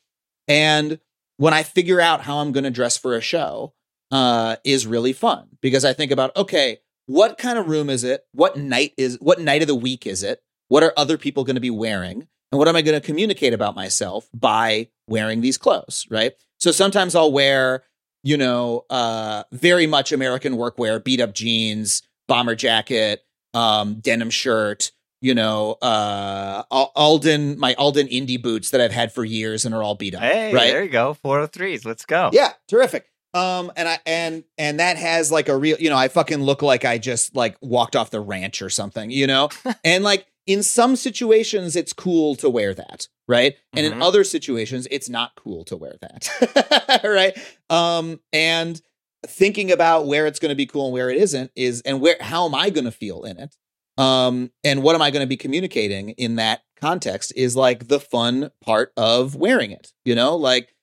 And when I figure out how I'm going to dress for a show, uh, is really fun because I think about okay, what kind of room is it? What night is what night of the week is it? What are other people going to be wearing? And what am I going to communicate about myself by wearing these clothes? Right. So sometimes I'll wear, you know, uh, very much American workwear, beat up jeans, bomber jacket, um, denim shirt, you know, uh, Alden, my Alden Indy boots that I've had for years and are all beat up. Hey, right? there you go. 403s. Let's go. Yeah, terrific. Um, and I and and that has like a real, you know, I fucking look like I just like walked off the ranch or something, you know? and like in some situations it's cool to wear that, right? And Mhm. in other situations it's not cool to wear that. right? Um, and thinking about where it's going to be cool and where it isn't is and where how am I going to feel in it? Um, and what am I going to be communicating in that context is like the fun part of wearing it, you know? Like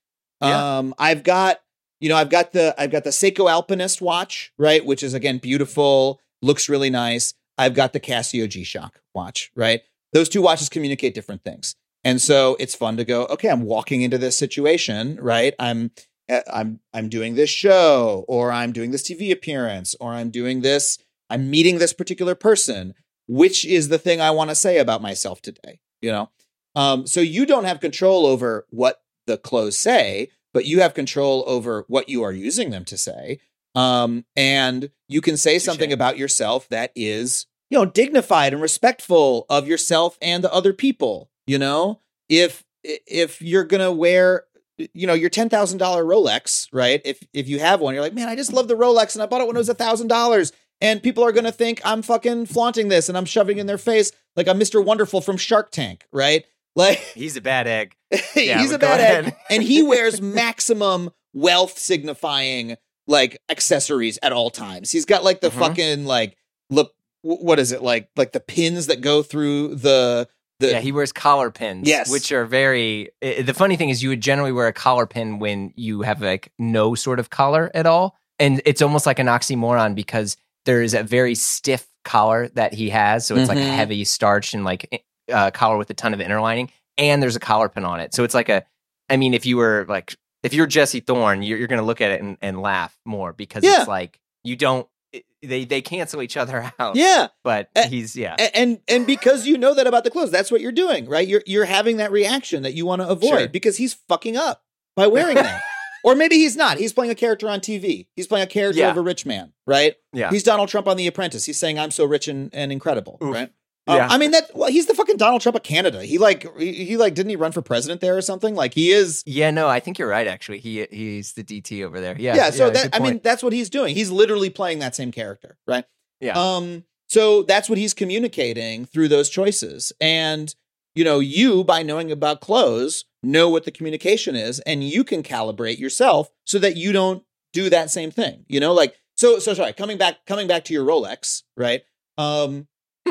Yeah. um I've got you know, I've got the I've got the Seiko Alpinist watch, right, which is again beautiful, looks really nice. I've got the Casio G-Shock watch, right? Those two watches communicate different things. And so it's fun to go, okay, I'm walking into this situation, right? I'm uh, I'm I'm doing this show or I'm doing this TV appearance or I'm doing this I'm meeting this particular person. Which is the thing I want to say about myself today, you know? Um so you don't have control over what the clothes say, but you have control over what you are using them to say. Um, and you can say something about yourself that is, you know, dignified and respectful of yourself and the other people. You know, if if you're gonna wear, you know, your ten thousand dollar Rolex, right? If if you have one, you're like, man, I just love the Rolex, and I bought it when it was a thousand dollars. And people are gonna think I'm fucking flaunting this, and I'm shoving in their face like I'm Mr. Wonderful from Shark Tank, right? Like He's a bad egg. Yeah, he's a bad egg, ahead. and he wears maximum wealth signifying like accessories at all times. He's got like the Mhm. fucking like look what is it like like the pins that go through the the yeah, he wears collar pins. Yes. Which are very. the funny thing is, you would generally wear a collar pin when you have like no sort of collar at all. And it's almost like an oxymoron because there is a very stiff collar that he has. So it's like a Mhm. heavy starch and like uh, collar with a ton of inner lining. And there's a collar pin on it. So it's like a. I mean, if you were like. If you're Jesse Thorn, you're, you're going to look at it and, and laugh more because Yeah. it's like you don't. it- They they cancel each other out. yeah But Eh, he's yeah. And and because you know that about the clothes that's what you're doing right you're you're having that reaction that you want to avoid Sure. because he's fucking up by wearing that or maybe he's not he's playing a character on tv he's playing a character Yeah. of a rich man right Yeah. he's donald trump on the apprentice he's saying i'm so rich and, and incredible Oof. right Um, Yeah. I mean that. Well, he's the fucking Donald Trump of Canada. He like he, he like didn't he run for president there or something? Like he is. Yeah, no, I think you're right. Actually, he he's the DT over there. Yeah, Yeah. so that I mean that's what he's doing. He's literally playing that same character, right? Yeah. Um. So that's what he's communicating through those choices, and you know, you by knowing about clothes know what the communication is, and you can calibrate yourself so that you don't do that same thing. You know, like so. So sorry. Coming back. Coming back to your Rolex, right? Um.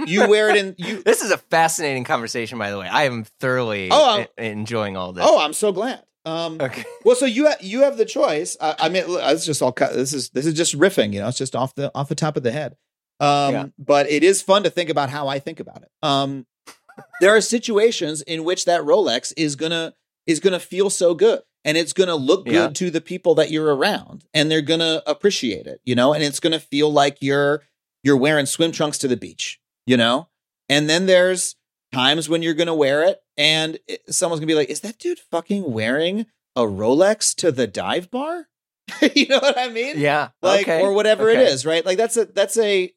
You wear it in you. this is a fascinating conversation, by the way. I am thoroughly Oh, e- enjoying all this. Oh, I'm so glad. Um. okay. Well, so you ha- you have the choice. I, I mean, it's just all cut. This is this is just riffing. You know, it's just off the off the top of the head. Um, Yeah. but it is fun to think about how I think about it. Um, there are situations in which that Rolex is gonna is gonna feel so good, and it's gonna look good Yeah. to the people that you're around, and they're gonna appreciate it. You know, and it's gonna feel like you're you're wearing swim trunks to the beach. You know, and then there's times when you're gonna wear it, and it, someone's gonna be like, "Is that dude fucking wearing a Rolex to the dive bar?" you know what I mean? Yeah. like okay. or whatever it Okay. is, right? Like that's a that's a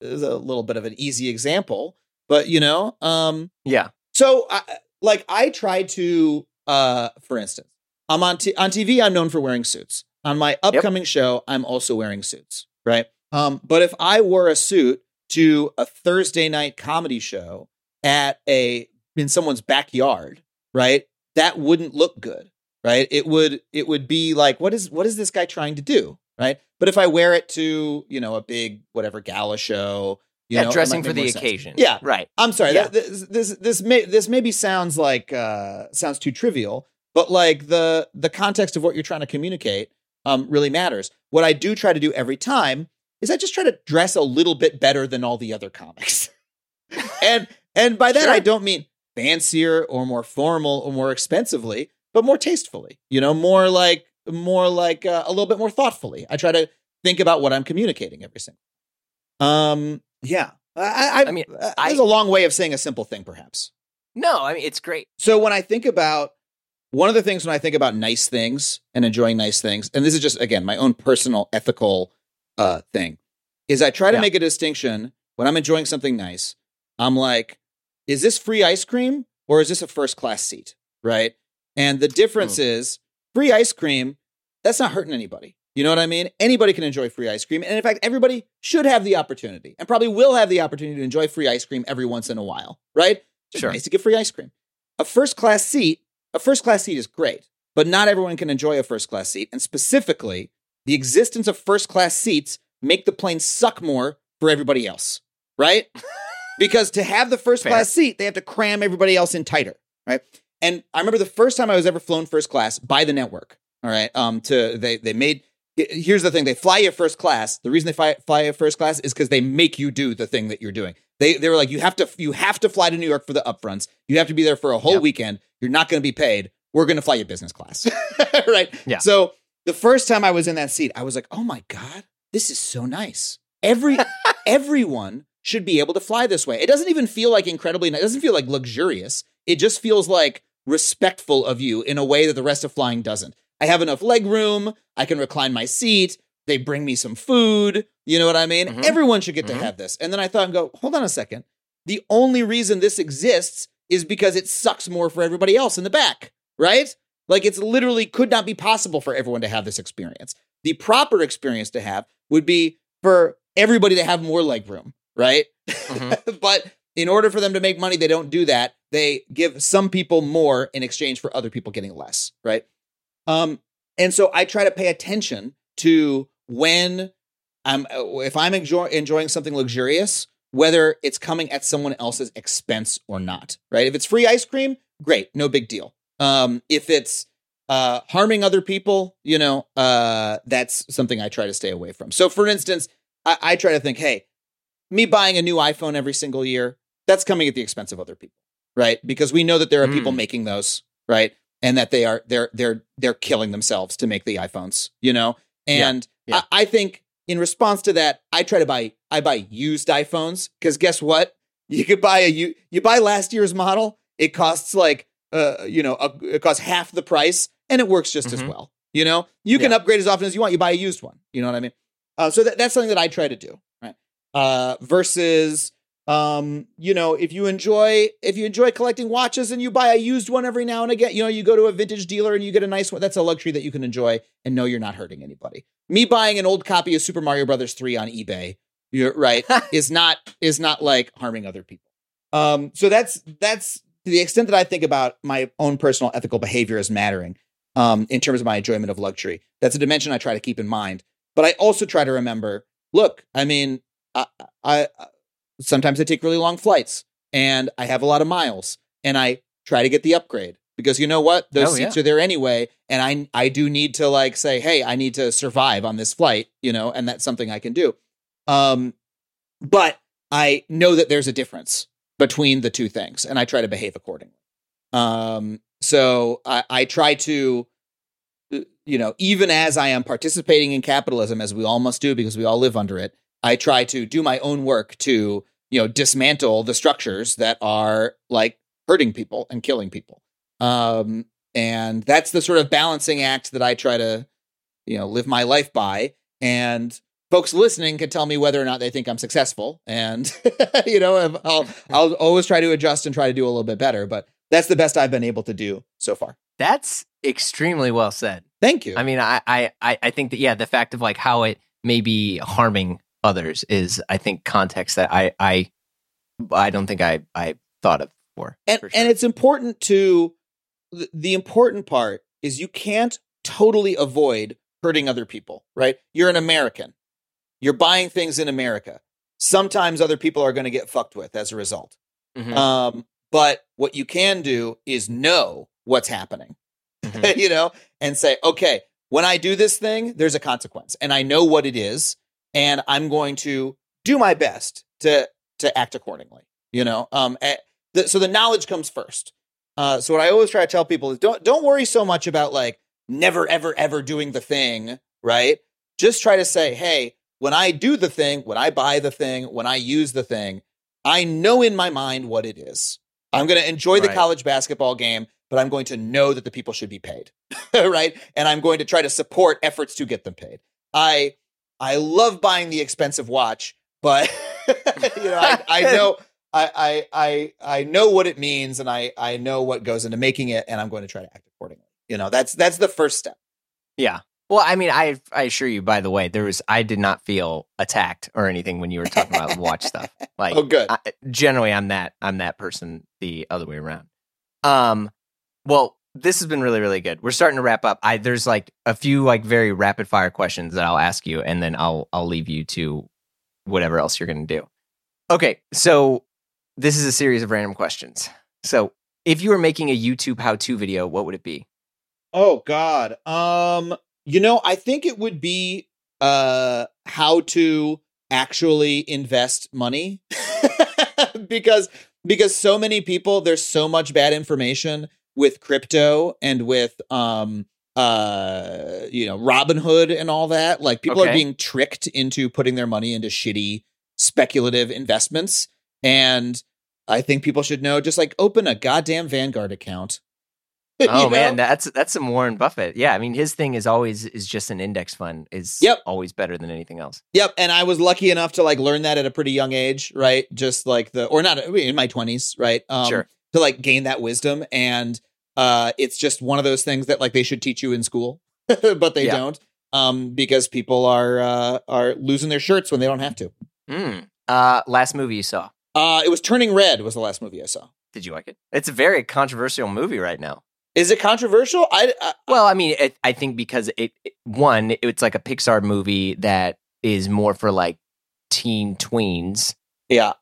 is a little bit of an easy example, but you know, um, Yeah. so I, like I try to, uh, for instance, I'm on t- on TV. I'm known for wearing suits. On my upcoming show, I'm also wearing suits, right? Um, but if I wore a suit to a Thursday night comedy show at a in someone's backyard, right? That wouldn't look good, right? It would it would be like, what is what is this guy trying to do, right? But if I wear it to you know a big whatever gala show, you yeah, know, dressing for the occasion. Yeah. Right. I'm sorry. Yeah. That, this this this may this maybe sounds like uh sounds too trivial, but like the the context of what you're trying to communicate um really matters. What I do try to do every time is I just try to dress a little bit better than all the other comics. and and by that Sure. I don't mean fancier or more formal or more expensively. but more tastefully. You know, more like more like uh, a little bit more thoughtfully. I try to think about what I'm communicating every single. Um. Yeah. I. I, I mean, uh, I- a long way of saying a simple thing, perhaps. No, I mean it's great. So when I think about one of the things when I think about nice things and enjoying nice things, and this is just again my own personal ethical uh, thing, is I try to Yeah. make a distinction when I'm enjoying something nice. I'm like, is this free ice cream or is this a first class seat? Right. And the difference is free ice cream, that's not hurting anybody. You know what I mean? Anybody can enjoy free ice cream. And in fact, everybody should have the opportunity and probably will have the opportunity to enjoy free ice cream every once in a while. Right. Just Sure. nice to get free ice cream. A first class seat, a first class seat is great, but not everyone can enjoy a first class seat. And specifically, the existence of first class seats make the plane suck more for everybody else, right? because to have the first Fair. class seat, they have to cram everybody else in tighter, right? And I remember the first time I was ever flown first class by the network. All right, um, to they they made. Here's the thing: they fly you first class. The reason they fly, fly you first class is because they make you do the thing that you're doing. They they were like, you have to you have to fly to New York for the upfronts. You have to be there for a whole Yep. weekend. You're not going to be paid. We're going to fly you business class, right? Yeah. So the first time I was in that seat, I was like, oh my god, this is so nice. Every everyone should be able to fly this way. It doesn't even feel like incredibly. Nice, it doesn't feel like luxurious. It just feels like respectful of you in a way that the rest of flying doesn't. I have enough leg room. I can recline my seat. They bring me some food. You know what I mean? Mhm. Everyone should get Mhm. to have this. And then I thought and go, hold on a second. The only reason this exists is because it sucks more for everybody else in the back, right? Like it's literally could not be possible for everyone to have this experience. The proper experience to have would be for everybody to have more leg room, right? Mhm. but in order for them to make money, they don't do that. They give some people more in exchange for other people getting less, right? Um, and so I try to pay attention to when I'm if I'm enjoy, enjoying something luxurious, whether it's coming at someone else's expense or not, right? If it's free ice cream, great, no big deal. Um, if it's uh, harming other people, you know, uh, that's something I try to stay away from. So, for instance, I, I try to think, hey, me buying a new iPhone every single year, that's coming at the expense of other people, right? Because we know that there are people Mm. making those, right? And that they are they're they're they're killing themselves to make the iPhones, you know? And Yeah. I, I think in response to that, I try to buy I buy used iPhones because guess what? You could buy a you you buy last year's model, it costs like uh you know a, it costs half the price and it works just as Mhm. well. You know, you can Yeah. upgrade as often as you want. You buy a used one. You know what I mean? Uh, so that, that's something that I try to do, right? Uh, versus, um, you know, if you enjoy if you enjoy collecting watches and you buy a used one every now and again, you know, you go to a vintage dealer and you get a nice one. That's a luxury that you can enjoy and know you're not hurting anybody. Me buying an old copy of Super Mario Brothers three on eBay, you're right, is not is not like harming other people. Um, so that's that's to the extent that I think about my own personal ethical behavior as mattering um, in terms of my enjoyment of luxury. That's a dimension I try to keep in mind. But I also try to remember look, I mean, I, I, I sometimes I take really long flights and I have a lot of miles and I try to get the upgrade because you know what? Those Oh, seats are there anyway. And I, I do need to like say, hey, I need to survive on this flight, you know, and that's something I can do. Um, but I know that there's a difference between the two things and I try to behave accordingly. Um, so I, I try to, uh, you know, even as I am participating in capitalism, as we all must do because we all live under it, I try to do my own work to, you know, dismantle the structures that are like hurting people and killing people. Um, and that's the sort of balancing act that I try to, you know, live my life by. And folks listening can tell me whether or not they think I'm successful. And, you know, I'll, I'll always try to adjust and try to do a little bit better. But that's the best I've been able to do so far. That's extremely well said. Thank you. I mean, I, I, I I think that yeah, the fact of like how it may be harming others is, I think, context that I, I, I don't think I, I thought of before. and sure. and it's important to the, the important part is you can't totally avoid hurting other people right you're an american you're buying things in america sometimes other people are going to get fucked with as a result Mhm. um but what you can do is know what's happening Mhm. you know and say okay when i do this thing there's a consequence and i know what it is and i'm going to do my best to to act accordingly you know um eh, the, so the knowledge comes first Uh, so what I always try to tell people is don't don't worry so much about like never ever ever doing the thing, right? Just try to say, hey, when I do the thing, when I buy the thing, when I use the thing, I know in my mind what it is. I'm going to enjoy the Right. college basketball game, but I'm going to know that the people should be paid, right? And I'm going to try to support efforts to get them paid. I I love buying the expensive watch, but you know, I, I know I, I I I know what it means and I I know what goes into making it and I'm going to try to act accordingly. You know, that's that's the first step. Yeah. Well, I mean, I I assure you. By the way, there was I did not feel attacked or anything when you were talking about watch stuff. Like, Oh good. I, generally, I'm that I'm that person the other way around. Um, well, this has been really really good. We're starting to wrap up. I there's like a few like very rapid fire questions that I'll ask you, and then I'll I'll leave you to whatever else you're to do. Okay, so this is a series of random questions. So, if you were making a YouTube how-to video, what would it be? Oh God. Um, you know, I think it would be uh how to actually invest money because because so many people there's so much bad information with crypto and with um uh you know Robinhood and all that like people are being tricked into putting their money into shitty speculative investments and I think people should know just like open a goddamn Vanguard account. Oh man, that's that's some Warren Buffett. Yeah, I mean his thing is always is just an index fund is Yep. always better than anything else. Yep, and I was lucky enough to like learn that at a pretty young age, right? Just like the or not in my 20s, right? Um Sure. To like gain that wisdom and uh it's just one of those things that like they should teach you in school, but they Yeah. don't um because people are uh are losing their shirts when they don't have to. Mm. Uh, last movie you saw? Uh it was Turning Red was the last movie I saw. Did you like it? It's a very controversial movie right now. Is it controversial? I, I Well, I mean, it, I think because it, it one, it's like a Pixar movie that is more for like teen tweens yeah.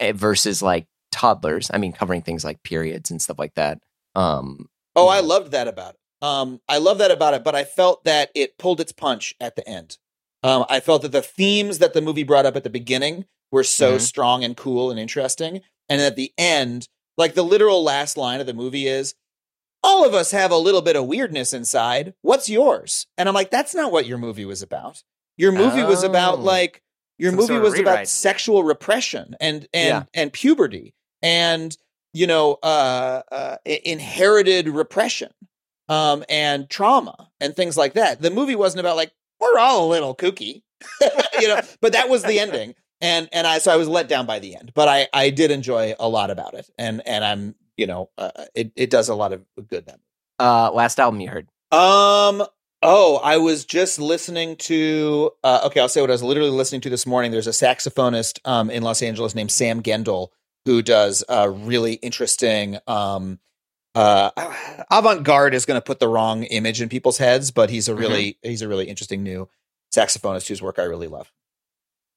eh, versus like toddlers. I mean, covering things like periods and stuff like that. Um, Oh, I loved that about it. Um, I love that about it, but I felt that it pulled its punch at the end. Um, I felt that the themes that the movie brought up at the beginning were so Mhm. strong and cool and interesting, and at the end, like the literal last line of the movie is, "All of us have a little bit of weirdness inside. What's yours?" And I'm like, "That's not what your movie was about. Your movie was about Oh. like your Some movie was about sexual repression and and Yeah. and puberty and you know uh, uh inherited repression um and trauma and things like that the movie wasn't about like we're all a little kooky you know but that was the ending and and i so i was let down by the end but i i did enjoy a lot about it and and i'm you know uh, it, it does a lot of good that uh, last album you heard? um. Oh, I was just listening to. Uh, okay, I'll say what I was literally listening to this morning. There's a saxophonist um, in Los Angeles named Sam Gendel who does a really interesting. Um, uh, avant garde is going to put the wrong image in people's heads, but he's a really he's a really interesting new saxophonist whose work I really love.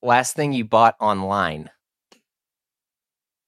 Last thing you bought online?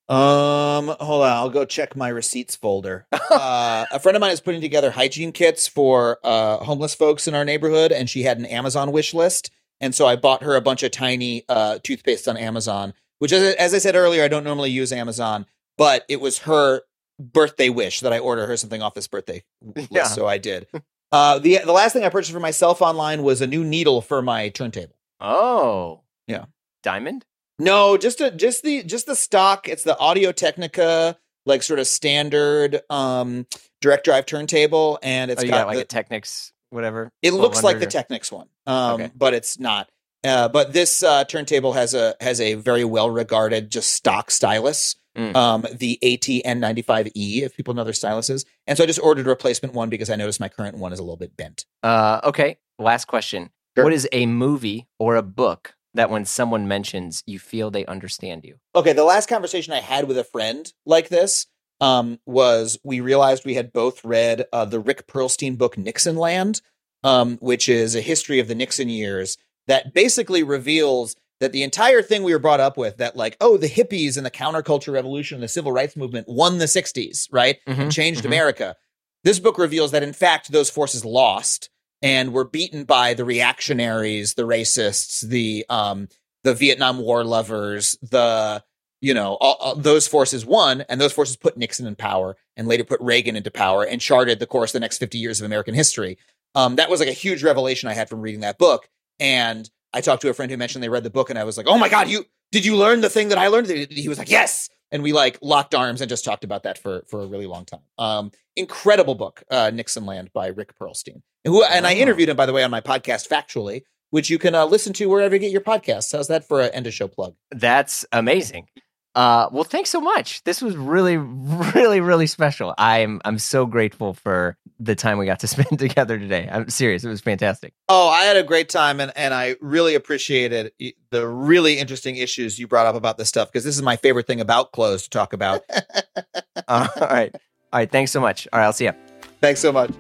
Um, hold on, I'll go check my receipts folder. uh, a friend of mine is putting together hygiene kits for uh, homeless folks in our neighborhood, and she had an Amazon wish list, and so I bought her a bunch of tiny uh, toothpaste on Amazon. Which, as, as I said earlier, I don't normally use Amazon, but it was her birthday wish that I order her something off this birthday list, Yeah. so I did. Uh, the the last thing I purchased for myself online was a new needle for my turntable. Oh, Yeah. Diamond. No, just a just the just the stock. It's the Audio Technica, like sort of standard um direct drive turntable, and it's oh, got, like the- a Technics, whatever. it looks like the Technics one, um, Okay. but it's not. Uh, but this uh, turntable has a has a very well regarded just stock stylus, Mm. um, the AT-N95E, if people know their styluses, and so I just ordered a replacement one because I noticed my current one is a little bit bent. Uh, okay. Last question. Sure. What is a movie or a book that when someone mentions, you feel they understand you? Okay, the last conversation I had with a friend like this um, was we realized we had both read uh, the Rick Perlstein book Nixon Land, um, which is a history of the Nixon years that basically reveals that the entire thing we were brought up with that like oh the hippies and the counterculture revolution and the civil rights movement won the 60s right Mhm, and changed mhm. america this book reveals that in fact those forces lost and were beaten by the reactionaries the racists the um the vietnam war lovers the you know, all, all those forces won, and those forces put Nixon in power, and later put Reagan into power, and charted the course of the next fifty years of American history. Um, that was like a huge revelation I had from reading that book, and I talked to a friend who mentioned they read the book, and I was like, "Oh my god, you did you learn the thing that I learned?" He was like, "Yes." And we like locked arms and just talked about that for for a really long time. Um, incredible book, uh, Nixon Land by Rick Perlstein, and, who, and I interviewed him by the way on my podcast Factually, which you can uh, listen to wherever you get your podcasts. How's that for an end of show plug? That's amazing. Uh, well, thanks so much. This was really, really, really special. I'm I'm so grateful for the time we got to spend together today. I'm serious. It was fantastic. Oh, I had a great time, and and I really appreciated the really interesting issues you brought up about this stuff because this is my favorite thing about clothes to talk about. all right, all right. Thanks so much. All right, I'll see you. Thanks so much.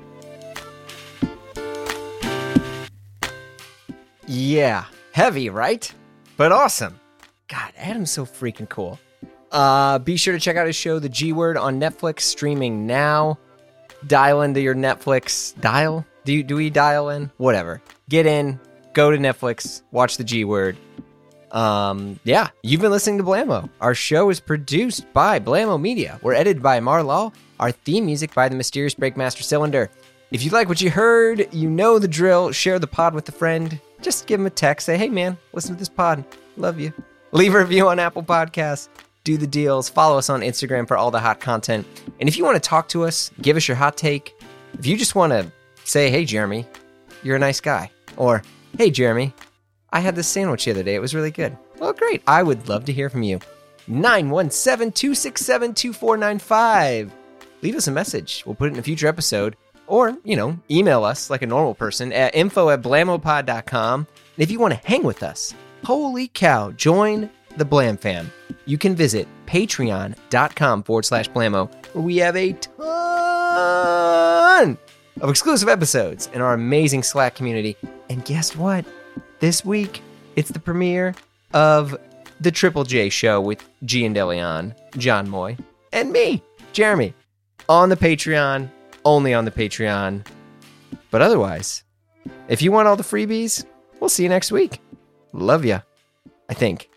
Yeah, heavy, right? But awesome. God, Adam's so freaking cool. Uh, be sure to check out his show, The G Word, on Netflix, streaming now. Dial into your Netflix. Dial? Do you, do we dial in? Whatever. Get in. Go to Netflix. Watch The G Word. Um, yeah, you've been listening to Blamo. Our show is produced by Blamo Media. We're edited by Marlaw. Our theme music by the mysterious Breakmaster Cylinder. If you like what you heard, you know the drill. Share the pod with a friend. Just give him a text. Say, hey man, listen to this pod. Love you. Leave a review on Apple Podcasts. Do the deals. Follow us on Instagram for all the hot content. And if you want to talk to us, give us your hot take. If you just want to say, hey, Jeremy, you're a nice guy. Or, hey, Jeremy, I had this sandwich the other day. It was really good. Well, great. I would love to hear from you. 917 267 2495. Leave us a message. We'll put it in a future episode. Or, you know, email us like a normal person at info at blamopod.com. And if you want to hang with us, holy cow, join the Blam fam. You can visit patreon.com forward slash blamo, where we have a ton of exclusive episodes in our amazing Slack community. And guess what? This week, it's the premiere of the Triple J show with Jian DeLeon, John Moy, and me, Jeremy, on the Patreon, only on the Patreon. But otherwise, if you want all the freebies, we'll see you next week. Love ya. I think.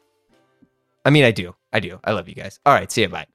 I mean, I do. I do. I love you guys. All right. See you. Bye.